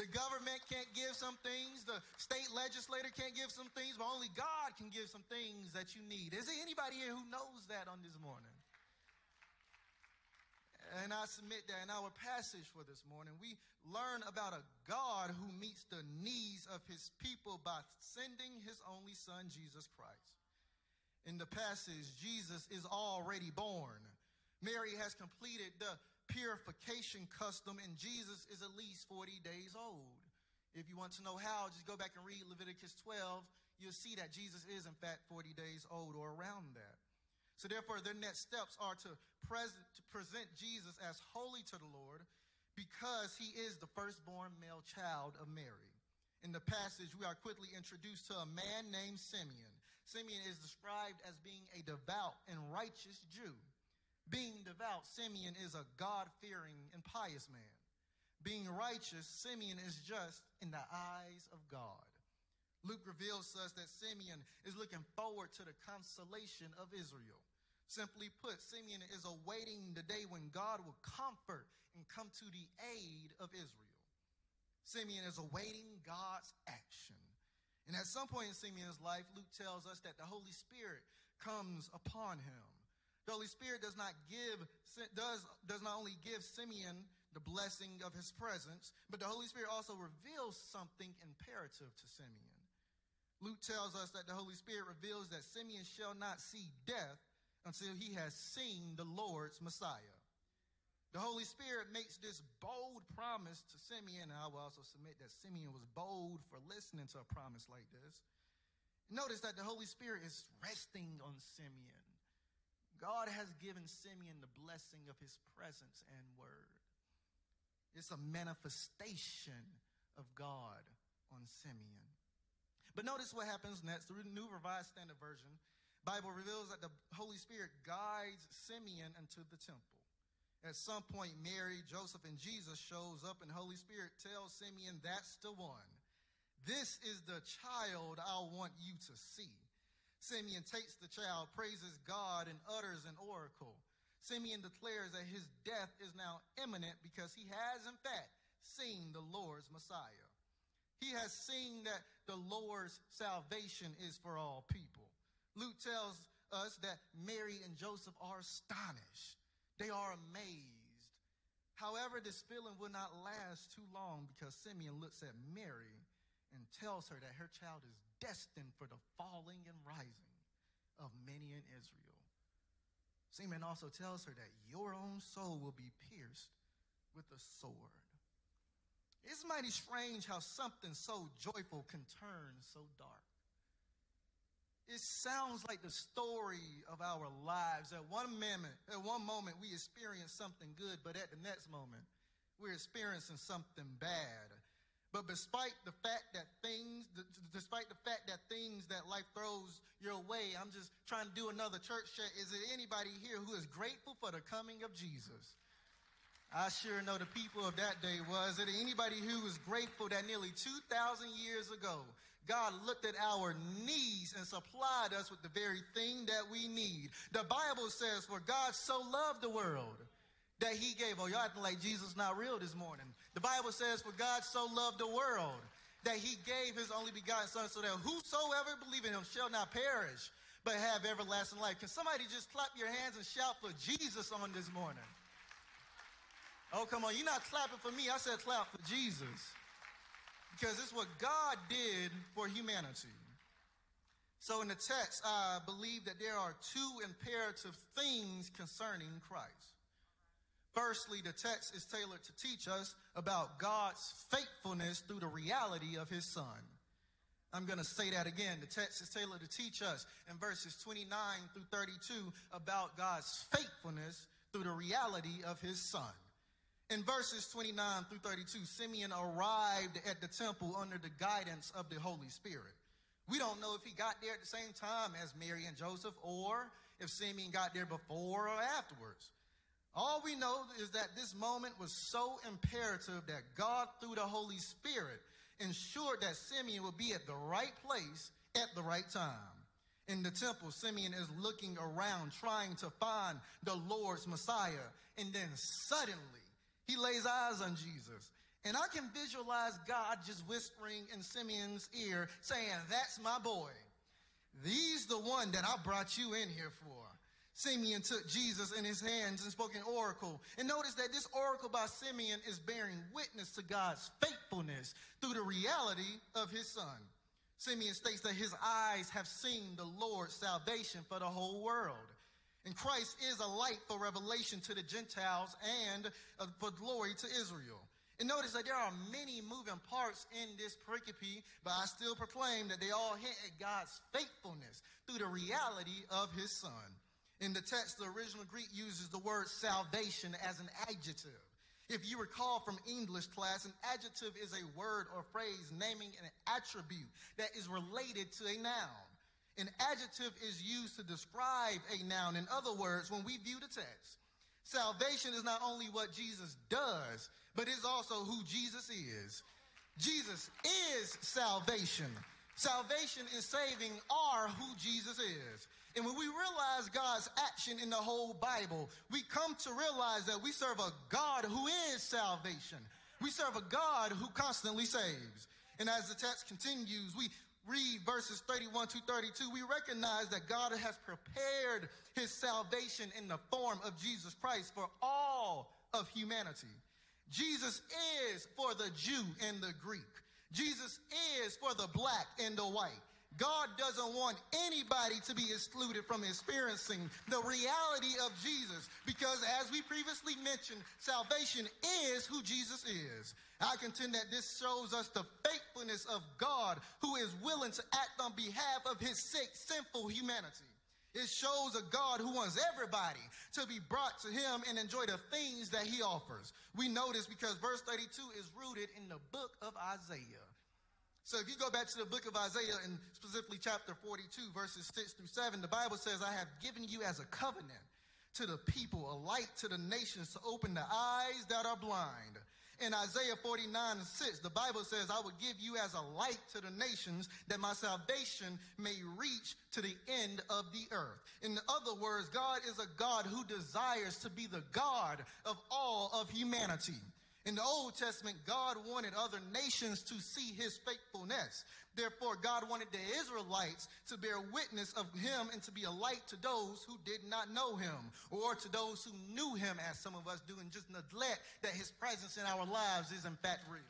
The government can't give some things, the state legislator can't give some things, but only God can give some things that you need. Is there anybody here who knows that on this morning? And I submit that in our passage for this morning, we learn about a God who meets the needs of his people by sending his only son, Jesus Christ. In the passage, Jesus is already born. Mary has completed the purification custom, and Jesus is at least 40 days old. If you want to know how, just go back and read Leviticus 12. You'll see that Jesus is, in fact, 40 days old or around that. So, therefore, their next steps are to, present, to present Jesus as holy to the Lord because he is the firstborn male child of Mary. In the passage, we are quickly introduced to a man named Simeon. Simeon is described as being a devout and righteous Jew. Being devout, Simeon is a God fearing and pious man. Being righteous, Simeon is just in the eyes of God. Luke reveals to us that Simeon is looking forward to the consolation of Israel. Simply put, Simeon is awaiting the day when God will comfort and come to the aid of Israel. Simeon is awaiting God's action. And at some point in Simeon's life, Luke tells us that the Holy Spirit comes upon him. The Holy Spirit does not give does does not only give Simeon the blessing of his presence, but the Holy Spirit also reveals something imperative to Simeon. Luke tells us that the Holy Spirit reveals that Simeon shall not see death until he has seen the Lord's Messiah. The Holy Spirit makes this bold promise to Simeon, and I will also submit that Simeon was bold for listening to a promise like this. Notice that the Holy Spirit is resting on Simeon. God has given Simeon the blessing of his presence and word. It's a manifestation of God on Simeon. But notice what happens next. The New Revised Standard Version Bible reveals that the Holy Spirit guides Simeon into the temple. At some point, Mary, Joseph, and Jesus shows up, and Holy Spirit tells Simeon, "That's the one. This is the child I want you to see." Simeon takes the child, praises God, and utters an oracle. Simeon declares that his death is now imminent because he has, in fact, seen the Lord's Messiah. He has seen that the Lord's salvation is for all people. Luke tells us that Mary and Joseph are astonished, they are amazed. However, this feeling will not last too long because Simeon looks at Mary and tells her that her child is destined for the falling and rising of many in Israel. Simeon also tells her that your own soul will be pierced with a sword. It's mighty strange how something so joyful can turn so dark. It sounds like the story of our lives. At one moment, at one moment we experience something good, but at the next moment, we're experiencing something bad. But despite the fact that things, despite the fact that things that life throws your way, I'm just trying to do another church chat. Is there anybody here who is grateful for the coming of Jesus? I sure know the people of that day was. Is there anybody who was grateful that nearly 2,000 years ago, God looked at our needs and supplied us with the very thing that we need. The Bible says, for God so loved the world that he gave. Oh, y'all acting like Jesus not real this morning. The Bible says, for God so loved the world that he gave his only begotten son so that whosoever believe in him shall not perish, but have everlasting life. Can somebody just clap your hands and shout for Jesus on this morning? Oh, come on. You're not clapping for me. I said clap for Jesus because it's what God did for humanity. So in the text, I believe that there are two imperative things concerning Christ. Firstly, the text is tailored to teach us about God's faithfulness through the reality of his son. I'm going to say that again. The text is tailored to teach us in verses 29 through 32 about God's faithfulness through the reality of his son. In verses 29 through 32, Simeon arrived at the temple under the guidance of the Holy Spirit. We don't know if he got there at the same time as Mary and Joseph or if Simeon got there before or afterwards. All we know is that this moment was so imperative that God, through the Holy Spirit, ensured that Simeon would be at the right place at the right time. In the temple, Simeon is looking around, trying to find the Lord's Messiah. And then suddenly, he lays eyes on Jesus. And I can visualize God just whispering in Simeon's ear, saying, That's my boy. He's the one that I brought you in here for. Simeon took Jesus in his hands and spoke an oracle. And notice that this oracle by Simeon is bearing witness to God's faithfulness through the reality of his son. Simeon states that his eyes have seen the Lord's salvation for the whole world. And Christ is a light for revelation to the Gentiles and uh, for glory to Israel. And notice that there are many moving parts in this pericope, but I still proclaim that they all hint at God's faithfulness through the reality of his son. In the text, the original Greek uses the word salvation as an adjective. If you recall from English class, an adjective is a word or phrase naming an attribute that is related to a noun. An adjective is used to describe a noun. In other words, when we view the text, salvation is not only what Jesus does, but is also who Jesus is. Jesus is salvation. Salvation and saving are who Jesus is. And when we realize God's action in the whole Bible, we come to realize that we serve a God who is salvation. We serve a God who constantly saves. And as the text continues, we read verses 31 to 32, we recognize that God has prepared his salvation in the form of Jesus Christ for all of humanity. Jesus is for the Jew and the Greek. Jesus is for the black and the white. God doesn't want anybody to be excluded from experiencing the reality of Jesus because, as we previously mentioned, salvation is who Jesus is. I contend that this shows us the faithfulness of God who is willing to act on behalf of his sick, sinful humanity. It shows a God who wants everybody to be brought to him and enjoy the things that he offers. We know this because verse 32 is rooted in the book of Isaiah. So if you go back to the book of Isaiah and specifically chapter 42, verses 6 through 7, the Bible says, I have given you as a covenant to the people, a light to the nations to open the eyes that are blind in Isaiah 49 and 6, the Bible says, I will give you as a light to the nations that my salvation may reach to the end of the earth. In other words, God is a God who desires to be the God of all of humanity. In the Old Testament, God wanted other nations to see his faithfulness. Therefore, God wanted the Israelites to bear witness of him and to be a light to those who did not know him or to those who knew him, as some of us do, and just neglect that his presence in our lives is in fact real.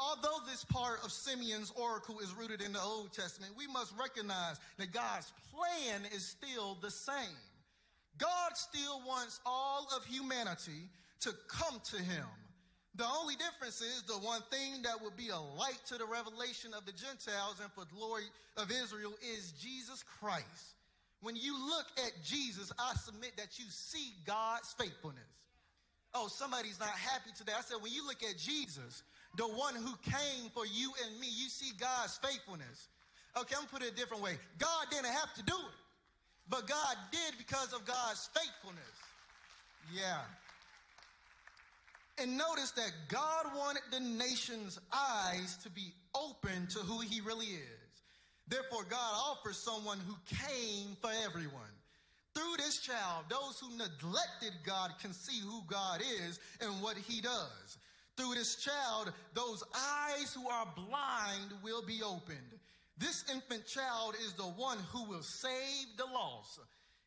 Although this part of Simeon's oracle is rooted in the Old Testament, we must recognize that God's plan is still the same. God still wants all of humanity to come to him. The only difference is the one thing that will be a light to the revelation of the Gentiles and for the glory of Israel is Jesus Christ. When you look at Jesus, I submit that you see God's faithfulness. Oh, somebody's not happy today. I said, when you look at Jesus, the one who came for you and me, you see God's faithfulness. Okay, I'm gonna put it a different way. God didn't have to do it, but God did because of God's faithfulness. Yeah. And notice that God wanted the nation's eyes to be open to who he really is. Therefore, God offers someone who came for everyone. Through this child, those who neglected God can see who God is and what he does. Through this child, those eyes who are blind will be opened. This infant child is the one who will save the lost.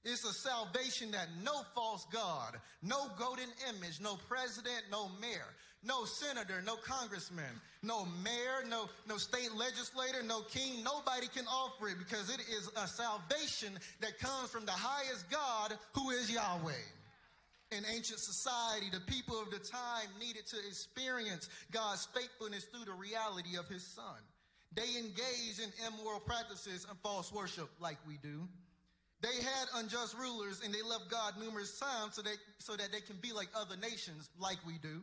It's a salvation that no false God, no golden image, no president, no mayor, no senator, no congressman, no mayor, no, no state legislator, no king, nobody can offer it because it is a salvation that comes from the highest God who is Yahweh. In ancient society, the people of the time needed to experience God's faithfulness through the reality of his son. They engaged in immoral practices and false worship like we do. They had unjust rulers and they left God numerous times so, they, so that they can be like other nations like we do.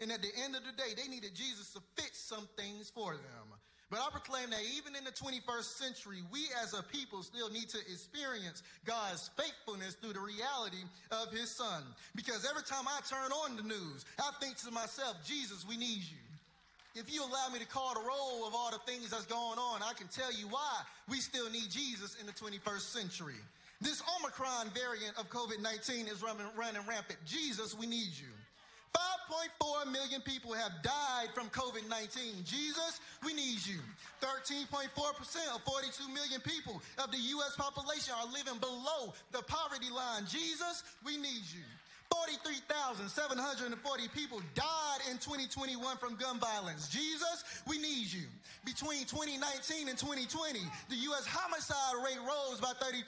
And at the end of the day, they needed Jesus to fix some things for them. But I proclaim that even in the 21st century, we as a people still need to experience God's faithfulness through the reality of his son. Because every time I turn on the news, I think to myself, Jesus, we need you. If you allow me to call the roll of all the things that's going on, I can tell you why we still need Jesus in the 21st century. This Omicron variant of COVID 19 is running, running rampant. Jesus, we need you. 5.4 million people have died from COVID 19. Jesus, we need you. 13.4% of 42 million people of the U.S. population are living below the poverty line. Jesus, we need you. 43,740 people died in 2021 from gun violence. Jesus, we need you. Between 2019 and 2020, the U.S. homicide rate rose by 30%.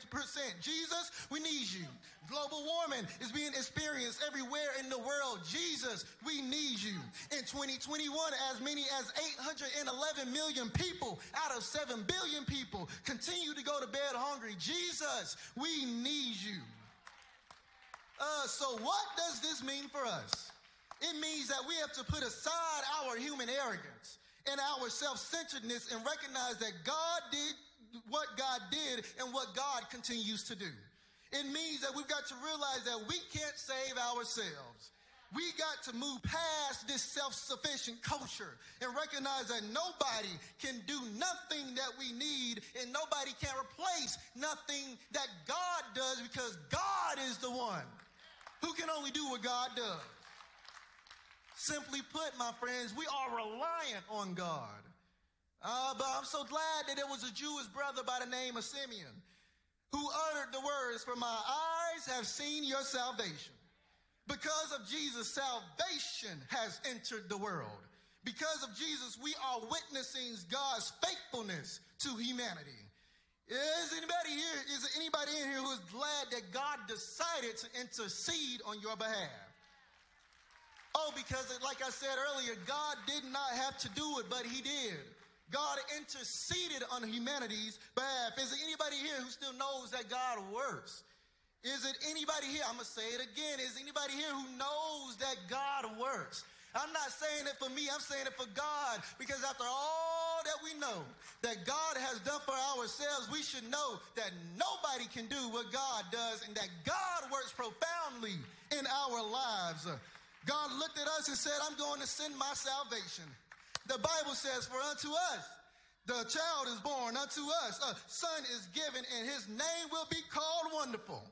Jesus, we need you. Global warming is being experienced everywhere in the world. Jesus, we need you. In 2021, as many as 811 million people out of 7 billion people continue to go to bed hungry. Jesus, we need you. Uh, so what does this mean for us? It means that we have to put aside our human arrogance and our self-centeredness and recognize that God did what God did and what God continues to do. It means that we've got to realize that we can't save ourselves. We got to move past this self-sufficient culture and recognize that nobody can do nothing that we need and nobody can replace nothing that God does because God is the one who can only do what God does. Simply put, my friends, we are reliant on God. Uh, but I'm so glad that there was a Jewish brother by the name of Simeon who uttered the words, For my eyes have seen your salvation. Because of Jesus, salvation has entered the world. Because of Jesus, we are witnessing God's faithfulness to humanity. Is anybody here, is anybody in here who is glad that God decided to intercede on your behalf? Oh, because like I said earlier, God did not have to do it, but he did. God interceded on humanity's behalf. Is there anybody here who still knows that God works? Is it anybody here? I'm going to say it again. Is anybody here who knows that God works? I'm not saying it for me, I'm saying it for God. Because after all that we know that God has done for ourselves, we should know that nobody can do what God does and that God works profoundly in our lives. God looked at us and said, I'm going to send my salvation. The Bible says, For unto us the child is born, unto us a son is given, and his name will be called Wonderful.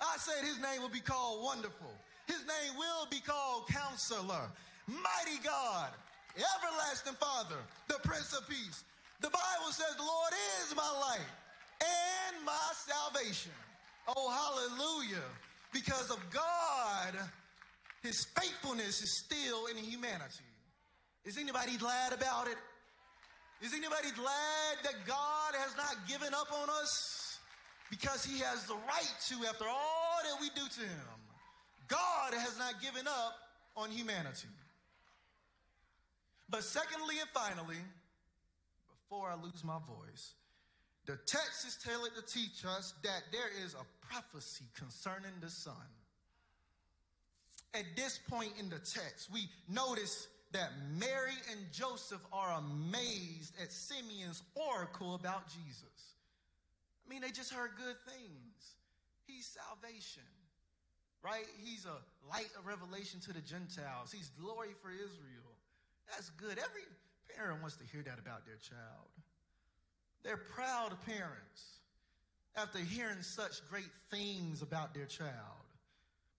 I said his name will be called Wonderful. His name will be called Counselor mighty God, everlasting Father, the Prince of Peace. The Bible says the Lord is my light and my salvation. Oh, hallelujah. Because of God, his faithfulness is still in humanity. Is anybody glad about it? Is anybody glad that God has not given up on us? Because he has the right to after all that we do to him. God has not given up on humanity. But secondly and finally, before I lose my voice, the text is tailored to teach us that there is a prophecy concerning the Son. At this point in the text, we notice that Mary and Joseph are amazed at Simeon's oracle about Jesus. I mean, they just heard good things. He's salvation, right? He's a light of revelation to the Gentiles, he's glory for Israel. That's good. Every parent wants to hear that about their child. They're proud parents after hearing such great things about their child.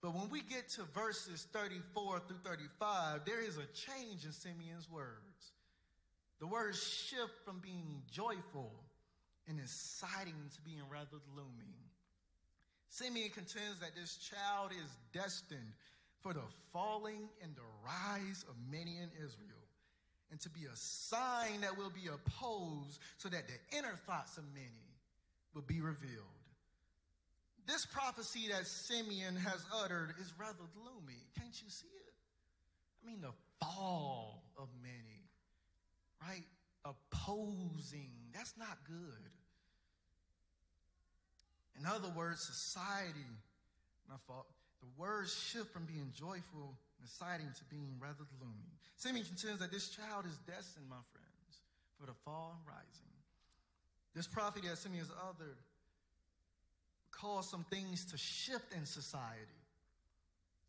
But when we get to verses 34 through 35, there is a change in Simeon's words. The words shift from being joyful and exciting to being rather gloomy. Simeon contends that this child is destined for the falling and the rise of many in Israel, and to be a sign that will be opposed so that the inner thoughts of many will be revealed. This prophecy that Simeon has uttered is rather gloomy. Can't you see it? I mean, the fall of many, right? Opposing. That's not good. In other words, society, my fault, the words shift from being joyful exciting to being rather gloomy. Simeon contends that this child is destined, my friends, for the fall and rising. This prophecy that Simeon has uttered cause some things to shift in society.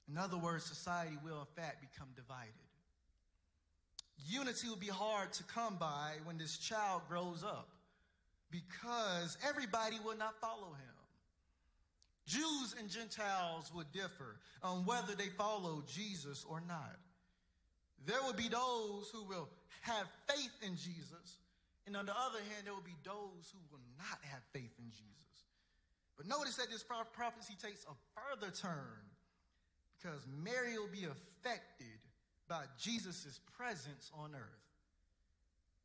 In other words, society will, in fact, become divided. Unity will be hard to come by when this child grows up because everybody will not follow him. Jews and Gentiles would differ on whether they follow Jesus or not. There will be those who will have faith in Jesus, and on the other hand, there will be those who will not have faith in Jesus. But notice that this prophecy takes a further turn because Mary will be affected by Jesus' presence on earth.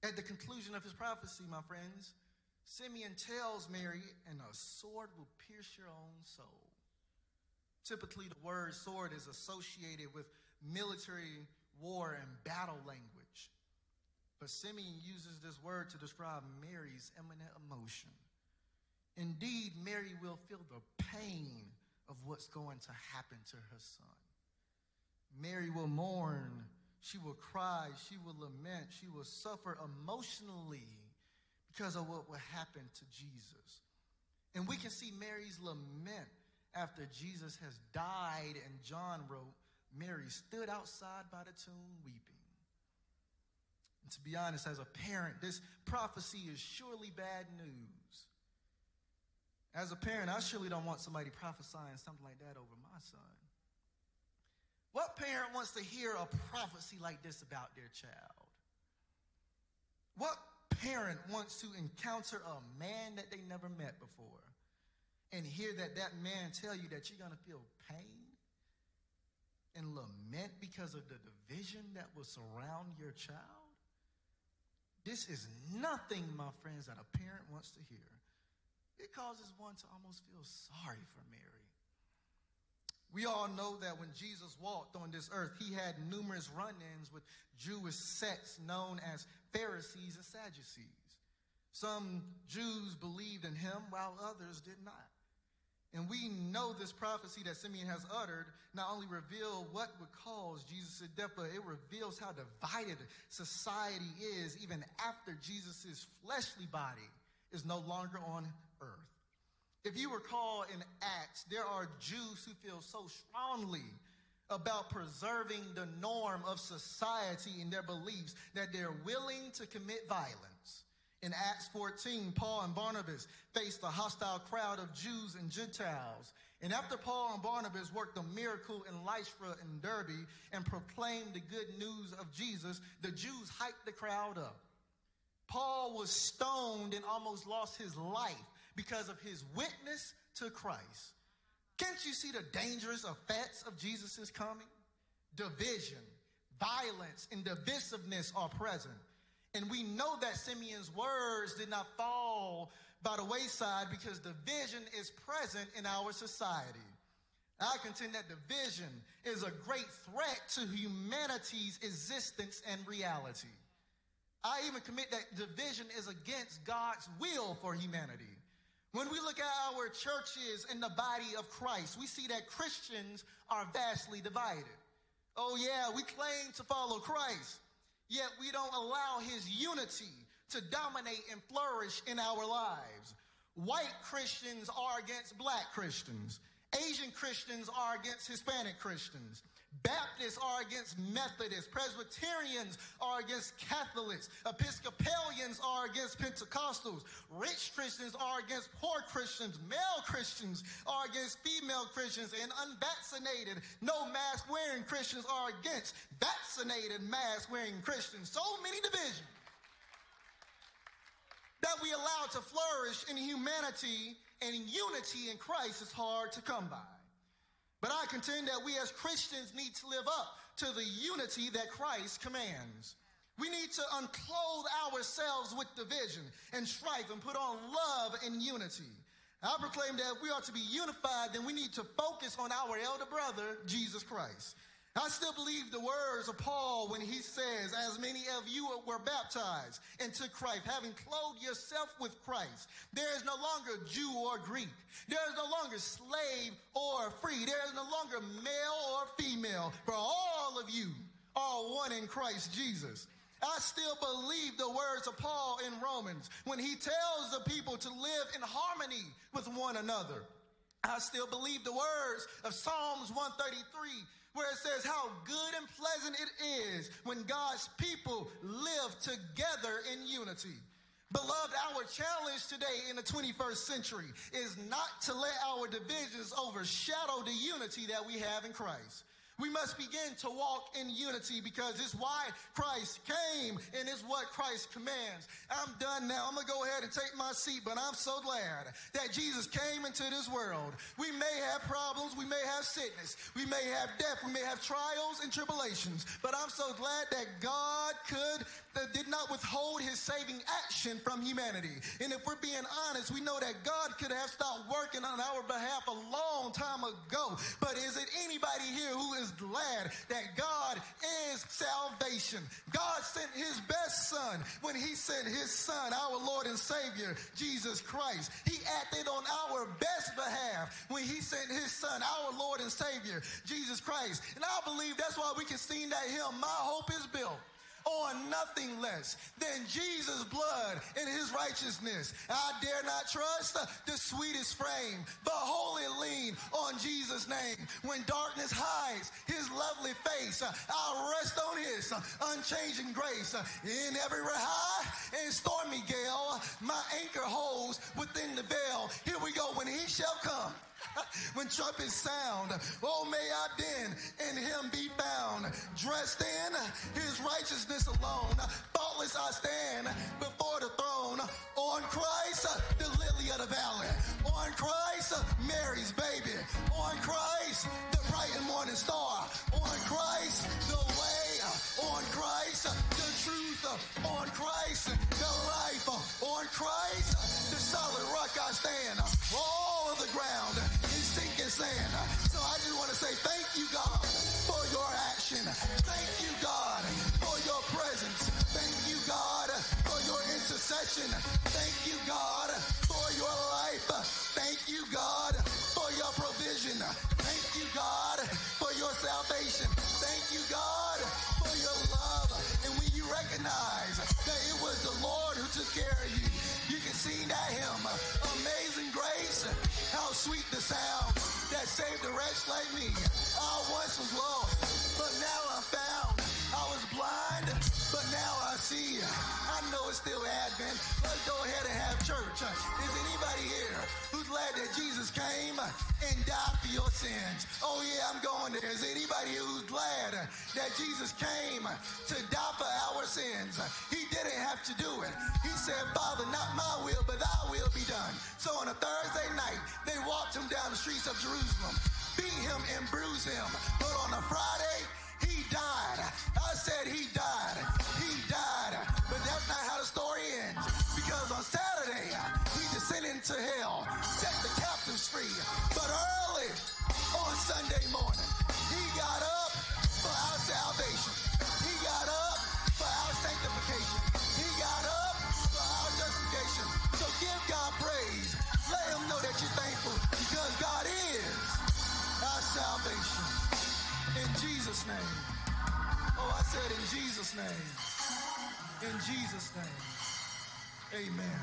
At the conclusion of his prophecy, my friends, Simeon tells Mary, and a sword will pierce your own soul. Typically, the word sword is associated with military war and battle language. But Simeon uses this word to describe Mary's imminent emotion. Indeed, Mary will feel the pain of what's going to happen to her son. Mary will mourn, she will cry, she will lament, she will suffer emotionally because of what will happen to Jesus. And we can see Mary's lament after Jesus has died, and John wrote, Mary stood outside by the tomb weeping. And to be honest, as a parent, this prophecy is surely bad news. As a parent, I surely don't want somebody prophesying something like that over my son. What parent wants to hear a prophecy like this about their child? What parent wants to encounter a man that they never met before and hear that that man tell you that you're going to feel pain and lament because of the division that will surround your child? This is nothing, my friends, that a parent wants to hear it causes one to almost feel sorry for Mary. We all know that when Jesus walked on this earth, he had numerous run ins with Jewish sects known as Pharisees and Sadducees. Some Jews believed in him while others did not. And we know this prophecy that Simeon has uttered not only reveal what would cause Jesus' death, but it reveals how divided society is even after Jesus' fleshly body is no longer on earth. If you recall in Acts, there are Jews who feel so strongly about preserving the norm of society in their beliefs that they're willing to commit violence. In Acts 14, Paul and Barnabas faced a hostile crowd of Jews and Gentiles. And after Paul and Barnabas worked a miracle in Lystra and Derbe and proclaimed the good news of Jesus, the Jews hyped the crowd up. Paul was stoned and almost lost his life because of his witness to Christ. Can't you see the dangerous effects of Jesus' coming? Division, violence, and divisiveness are present. And we know that Simeon's words did not fall by the wayside because division is present in our society. I contend that division is a great threat to humanity's existence and reality. I even commit that division is against God's will for humanity. When we look at our churches in the body of Christ, we see that Christians are vastly divided. Oh, yeah, we claim to follow Christ, yet we don't allow his unity to dominate and flourish in our lives. White Christians are against black Christians. Asian Christians are against Hispanic Christians. Baptists are against Methodists. Presbyterians are against Catholics. Episcopalians are against Pentecostals. Rich Christians are against poor Christians. Male Christians are against female Christians. And unvaccinated, no mask wearing Christians are against vaccinated, mask wearing Christians. So many divisions that we allow to flourish in humanity and unity in Christ is hard to come by. But I contend that we as Christians need to live up to the unity that Christ commands. We need to unclothe ourselves with division and strife and put on love and unity. I proclaim that if we are to be unified, then we need to focus on our elder brother, Jesus Christ. I still believe the words of Paul when he says, As many of you were baptized into Christ, having clothed yourself with Christ. There is no longer Jew or Greek. There is no longer slave or free. There is no longer male or female. For all of you are one in Christ Jesus. I still believe the words of Paul in Romans when he tells the people to live in harmony with one another. I still believe the words of Psalms 133 where it says how good and pleasant it is when God's people live together in unity. Beloved, our challenge today in the 21st century is not to let our divisions overshadow the unity that we have in Christ. We must begin to walk in unity because it's why Christ came and it's what Christ commands. I'm done now. I'm going to go ahead and take my seat, but I'm so glad that Jesus came into this world. We may have problems. We may have sickness. We may have death. We may have trials and tribulations, but I'm so glad that God could, that did not withhold his saving action from humanity. And if we're being honest, we know that God could have stopped working on our behalf a long time ago. But is it anybody here who is glad that God is salvation. God sent his best son when he sent his son, our Lord and Savior, Jesus Christ. He acted on our best behalf when he sent his son, our Lord and Savior, Jesus Christ. And I believe that's why we can sing that hymn, My Hope is Built on nothing less than Jesus' blood and his righteousness. I dare not trust the sweetest frame, but wholly lean on Jesus' name. When darkness hides his lovely face, I'll rest on his unchanging grace. In every high and stormy gale, my anchor holds within the veil. Here we go. When he shall come, when trumpets sound, oh may I then in him be found, dressed in his righteousness alone. Faultless I stand before the throne. On Christ, the lily of the valley. On Christ, Mary's baby. On Christ, the bright and morning star. On Christ, the. On Christ, the truth. On Christ, the life. On Christ, the solid rock I stand. All of the ground is sinking sand. So I just want to say thank you, God, for your action. Thank you, God, for your presence. Thank you, God, for your intercession. Thank you, God, for your life. Thank you, God, your provision. Thank you, God, for your salvation. Thank you, God, for your love. And when you recognize that it was the Lord who took care of you, you can sing that hymn, Amazing Grace. How sweet the sound that saved a wretch like me. I once was lost, but now I'm found. I was blind, but now I see. I know it's still Advent. Let's go ahead and have church. Is anybody here who's glad that Jesus came and died for your sins? Oh yeah, I'm going there. Is anybody who's glad that Jesus came to die for our sins? He didn't have to do it. He said, Father, not my will, but thy will be done. So on a Thursday night, they walked him down the streets of Jerusalem, beat him and bruised him. But on a Friday, he died. I said he died. He died. But that's not how the story ends. Because on Saturday, he descended into hell, set the captives free. But early on Sunday morning, he got up for our salvation. Oh, said in Jesus' name. In Jesus' name. Amen.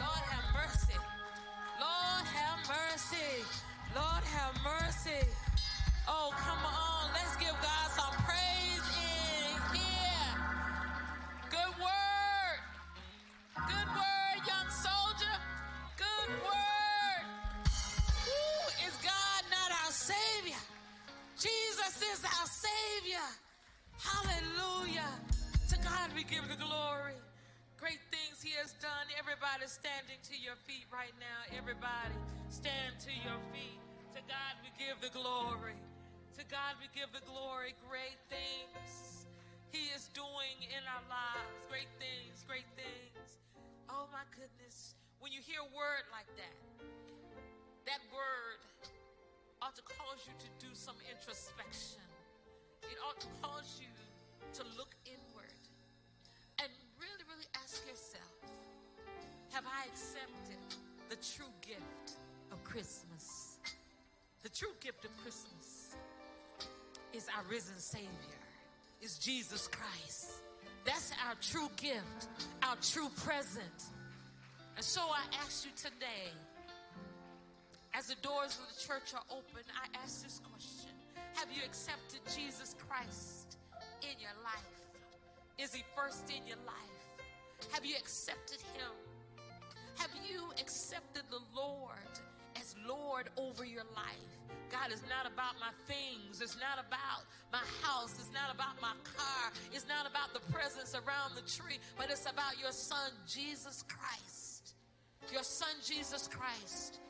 Lord have mercy. Lord have mercy. Lord have mercy. Oh, come on. Let's give God some is our Savior. Hallelujah. To God we give the glory. Great things He has done. Everybody standing to your feet right now. Everybody stand to your feet. To God we give the glory. To God we give the glory. Great things He is doing in our lives. Great things, great things. Oh my goodness. When you hear a word like that, that word ought to cause you to do some introspection. It ought to cause you to look inward and really, really ask yourself Have I accepted the true gift of Christmas? The true gift of Christmas is our risen Savior, is Jesus Christ. That's our true gift, our true present. And so I ask you today, as the doors of the church are open, I ask this question Have you accepted Jesus Christ in your life? Is he first in your life? Have you accepted him? Have you accepted the Lord as Lord over your life? God is not about my things. It's not about my house. It's not about my car. It's not about the presents around the tree, but it's about your son, Jesus Christ. Your son, Jesus Christ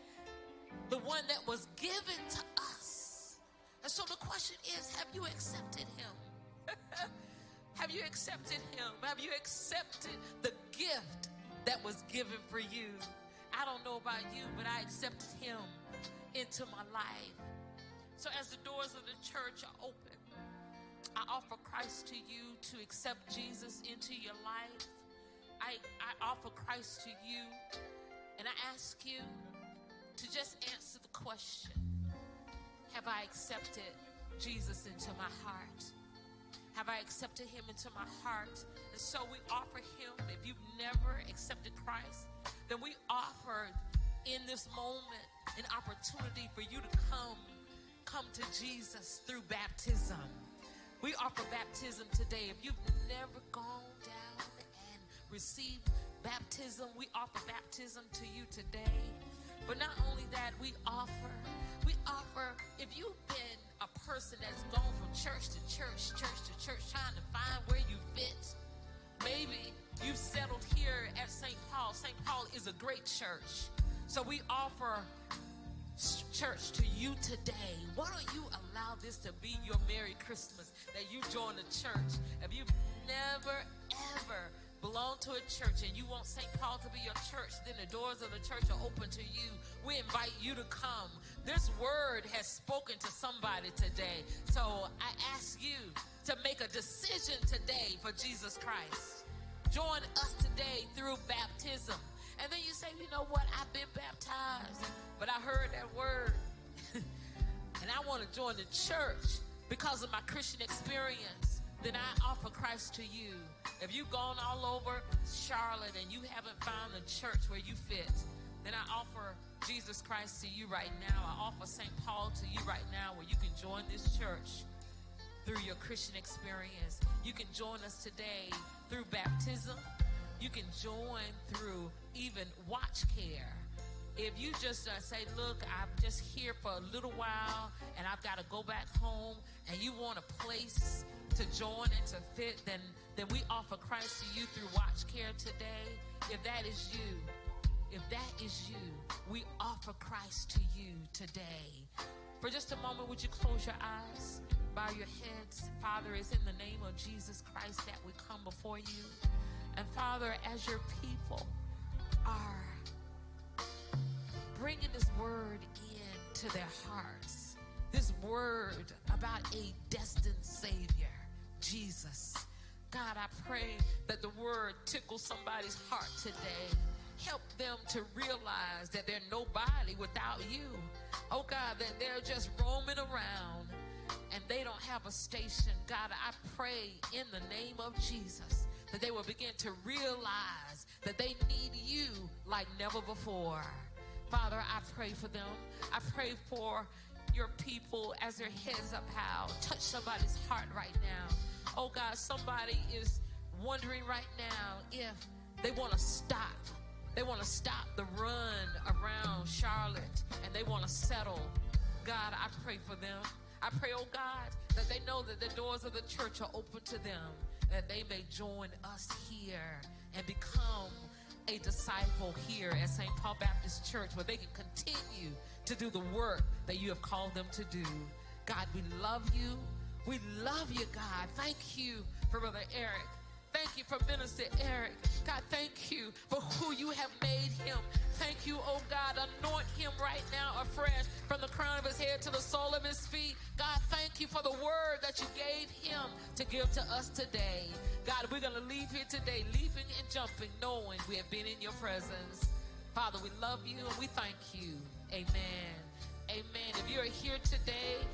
the one that was given to us. And so the question is have you accepted him? have you accepted him? Have you accepted the gift that was given for you? I don't know about you, but I accepted him into my life. So as the doors of the church are open, I offer Christ to you to accept Jesus into your life. I, I offer Christ to you, and I ask you to just answer the question Have I accepted Jesus into my heart? Have I accepted him into my heart? And so we offer him. If you've never accepted Christ, then we offer in this moment an opportunity for you to come come to Jesus through baptism. We offer baptism today. If you've never gone down and received baptism, we offer baptism to you today. But not only that, we offer, we offer, if you've been a person that's gone from church to church, church to church, trying to find where you fit, maybe you've settled here at St. Paul. St. Paul is a great church. So we offer church to you today. Why don't you allow this to be your Merry Christmas that you join the church? If you've never, ever belong to a church and you want St. Paul to be your church, then the doors of the church are open to you. We invite you to come. This word has spoken to somebody today. So I ask you to make a decision today for Jesus Christ. Join us today through baptism. And then you say, you know what? I've been baptized, but I heard that word. and I want to join the church because of my Christian experience, then I offer Christ to you. If you've gone all over Charlotte and you haven't found a church where you fit, then I offer Jesus Christ to you right now. I offer St. Paul to you right now where you can join this church through your Christian experience. You can join us today through baptism. You can join through even watch care. If you just uh, say, look, I'm just here for a little while and I've got to go back home and you want a place to join and to fit, then, then we offer Christ to you through watch care today. If that is you, if that is you, we offer Christ to you today. For just a moment, would you close your eyes, bow your heads? Father, it's in the name of Jesus Christ that we come before you. And Father, as your people are bringing this word into their hearts, this word about a destined Savior, Jesus. God, I pray that the word tickles somebody's heart today. help them to realize that they're nobody without you. Oh God, that they're just roaming around and they don't have a station. God, I pray in the name of Jesus that they will begin to realize that they need you like never before. Father, I pray for them. I pray for your people as their heads up high. Touch somebody's heart right now. Oh God, somebody is wondering right now if they want to stop. They want to stop the run around Charlotte and they want to settle. God, I pray for them. I pray, oh God, that they know that the doors of the church are open to them, that they may join us here and become a disciple here at St. Paul Baptist Church where they can continue to do the work that you have called them to do. God, we love you. We love you, God. Thank you for Brother Eric. Thank you for Minister Eric. God, thank you for who you have made him. Thank you, oh God. Anoint him right now afresh from the crown of his head to the sole of his feet. God, thank you for the word that you gave him to give to us today. God, we're going to leave here today, leaping and jumping, knowing we have been in your presence. Father, we love you and we thank you. Amen. Amen. If you're here today,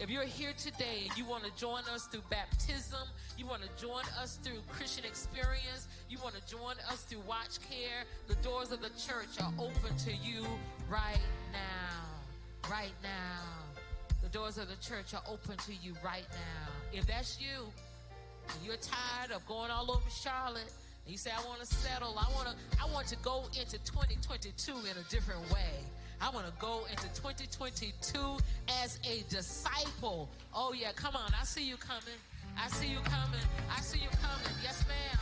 if you're here today and you want to join us through baptism, you want to join us through Christian experience, you want to join us through watch care, the doors of the church are open to you right now. Right now. The doors of the church are open to you right now. If that's you, you're tired of going all over Charlotte, and you say, I want to settle, I want to, I want to go into 2022 in a different way. I want to go into 2022 as a disciple. Oh, yeah, come on. I see you coming. I see you coming. I see you coming. Yes, ma'am.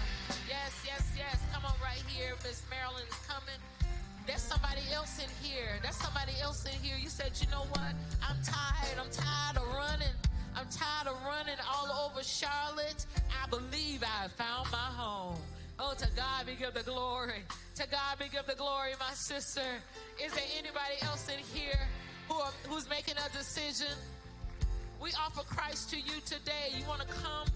Yes, yes, yes. Come on right here. Miss Marilyn is coming. There's somebody else in here. There's somebody else in here. You said, you know what? I'm tired. I'm tired of running. I'm tired of running all over Charlotte. I believe I found my home. Oh, to God be give the glory. To God be give the glory, my sister. Is there anybody else in here who are, who's making a decision? We offer Christ to you today. You want to come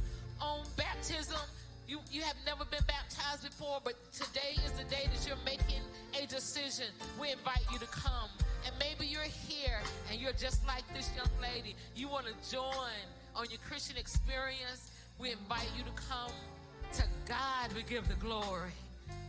on baptism? You, you have never been baptized before, but today is the day that you're making a decision. We invite you to come. And maybe you're here and you're just like this young lady. You want to join on your Christian experience. We invite you to come. To God we give the glory.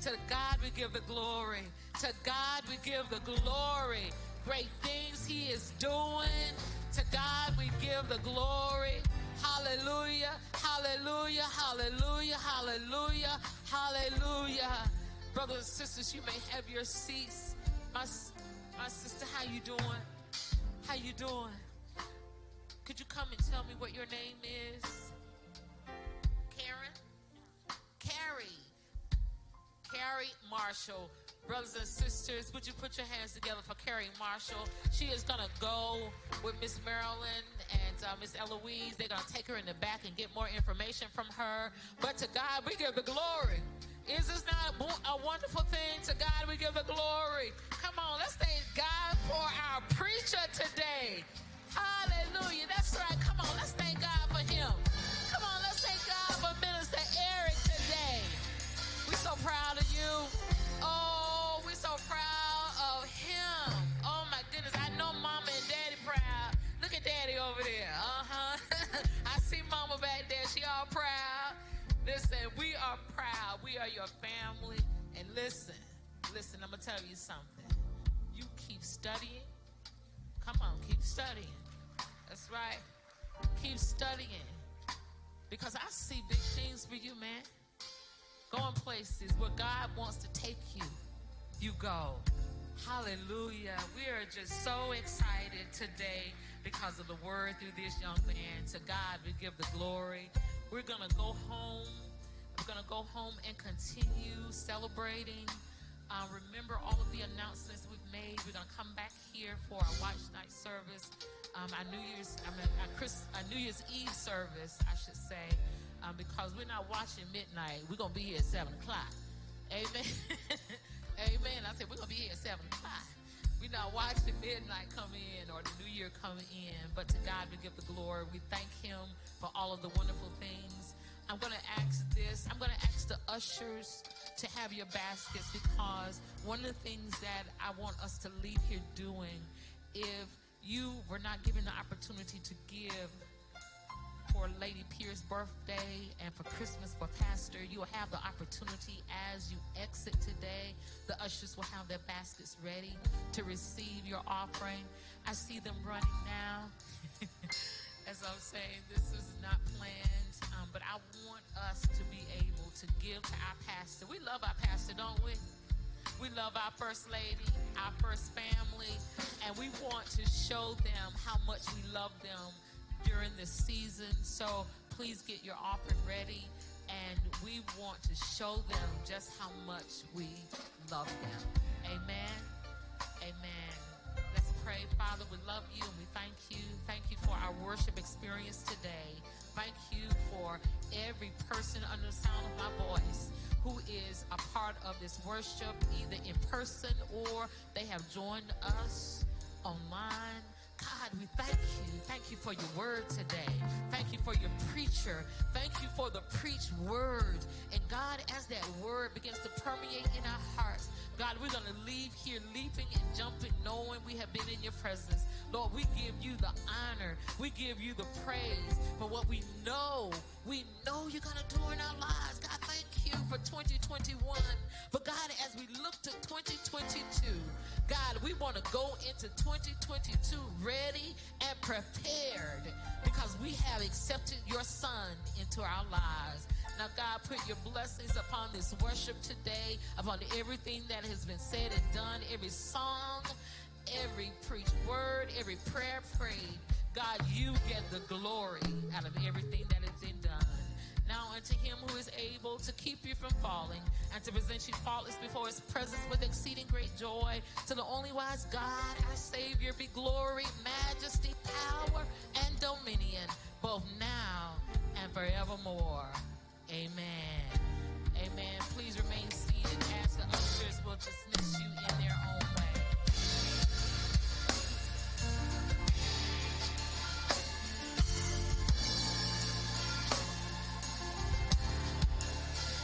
To God we give the glory. To God we give the glory. Great things He is doing. To God we give the glory. Hallelujah. Hallelujah. Hallelujah. Hallelujah. Hallelujah. Brothers and sisters, you may have your seats. My, my sister, how you doing? How you doing? Could you come and tell me what your name is? Carrie Marshall. Brothers and sisters, would you put your hands together for Carrie Marshall? She is going to go with Miss Marilyn and uh, Miss Eloise. They're going to take her in the back and get more information from her. But to God, we give the glory. Is this not a, wonderful thing? To God, we give the glory. Come on, let's thank God for our preacher today. Hallelujah. That's right. Come on, let's thank God for him. Come on, let's thank God for Minister Eric. We're so proud of you. Oh, we're so proud of him. Oh my goodness. I know mama and daddy proud. Look at daddy over there. Uh-huh. I see mama back there. She all proud. Listen, we are proud. We are your family. And listen, listen, I'm gonna tell you something. You keep studying. Come on, keep studying. That's right. Keep studying. Because I see big things for you, man going places where God wants to take you, you go. Hallelujah. We are just so excited today because of the word through this young man. To God, we give the glory. We're going to go home. We're going to go home and continue celebrating. Uh, remember all of the announcements we've made. We're going to come back here for our watch night service. Um, our New Year's, I mean, our, Chris, our New Year's Eve service, I should say um, because we're not watching midnight. We're going to be here at 7 o'clock. Amen. Amen. I said, we're going to be here at 7 o'clock. We're not watching midnight come in or the new year come in, but to God we give the glory. We thank Him for all of the wonderful things. I'm going to ask this. I'm going to ask the ushers to have your baskets because one of the things that I want us to leave here doing, if you were not given the opportunity to give for Lady Pierce's birthday and for Christmas for Pastor, you will have the opportunity as you exit today. The ushers will have their baskets ready to receive your offering. I see them running now. as I'm saying, this is not planned, um, but I want us to be able to give to our pastor. We love our pastor, don't we? We love our first lady, our first family, and we want to show them how much we love them during this season. So please get your offering ready, and we want to show them just how much we love them. Amen. Amen. Let's pray. Father, we love you and we thank you. Thank you for our worship experience today. Thank you for every person under the sound of my voice who is a part of this worship, either in person or they have joined us online. God, we thank you. Thank you for your word today. Thank you for your preacher. Thank you for the preached word. And God, as that word begins to permeate in our hearts, God, we're going to leave here leaping and jumping, knowing we have been in your presence. Lord, we give you the honor. We give you the praise for what we know. We know you're going to do in our lives. God, thank you for 2021. But God, as we look to 2022, God, we want to go into 2022 ready and prepared because we have accepted your son into our lives. Now, God, put your blessings upon this worship today, upon everything that has been said and done, every song, every preached word, every prayer prayed. God, you get the glory out of everything that has been done. Now unto him who is able to keep you from falling and to present you faultless before his presence with exceeding great joy. To the only wise God, our Savior, be glory, majesty, power, and dominion, both now and forevermore. Amen. Amen. Please remain seated as the ushers will dismiss you in their own way.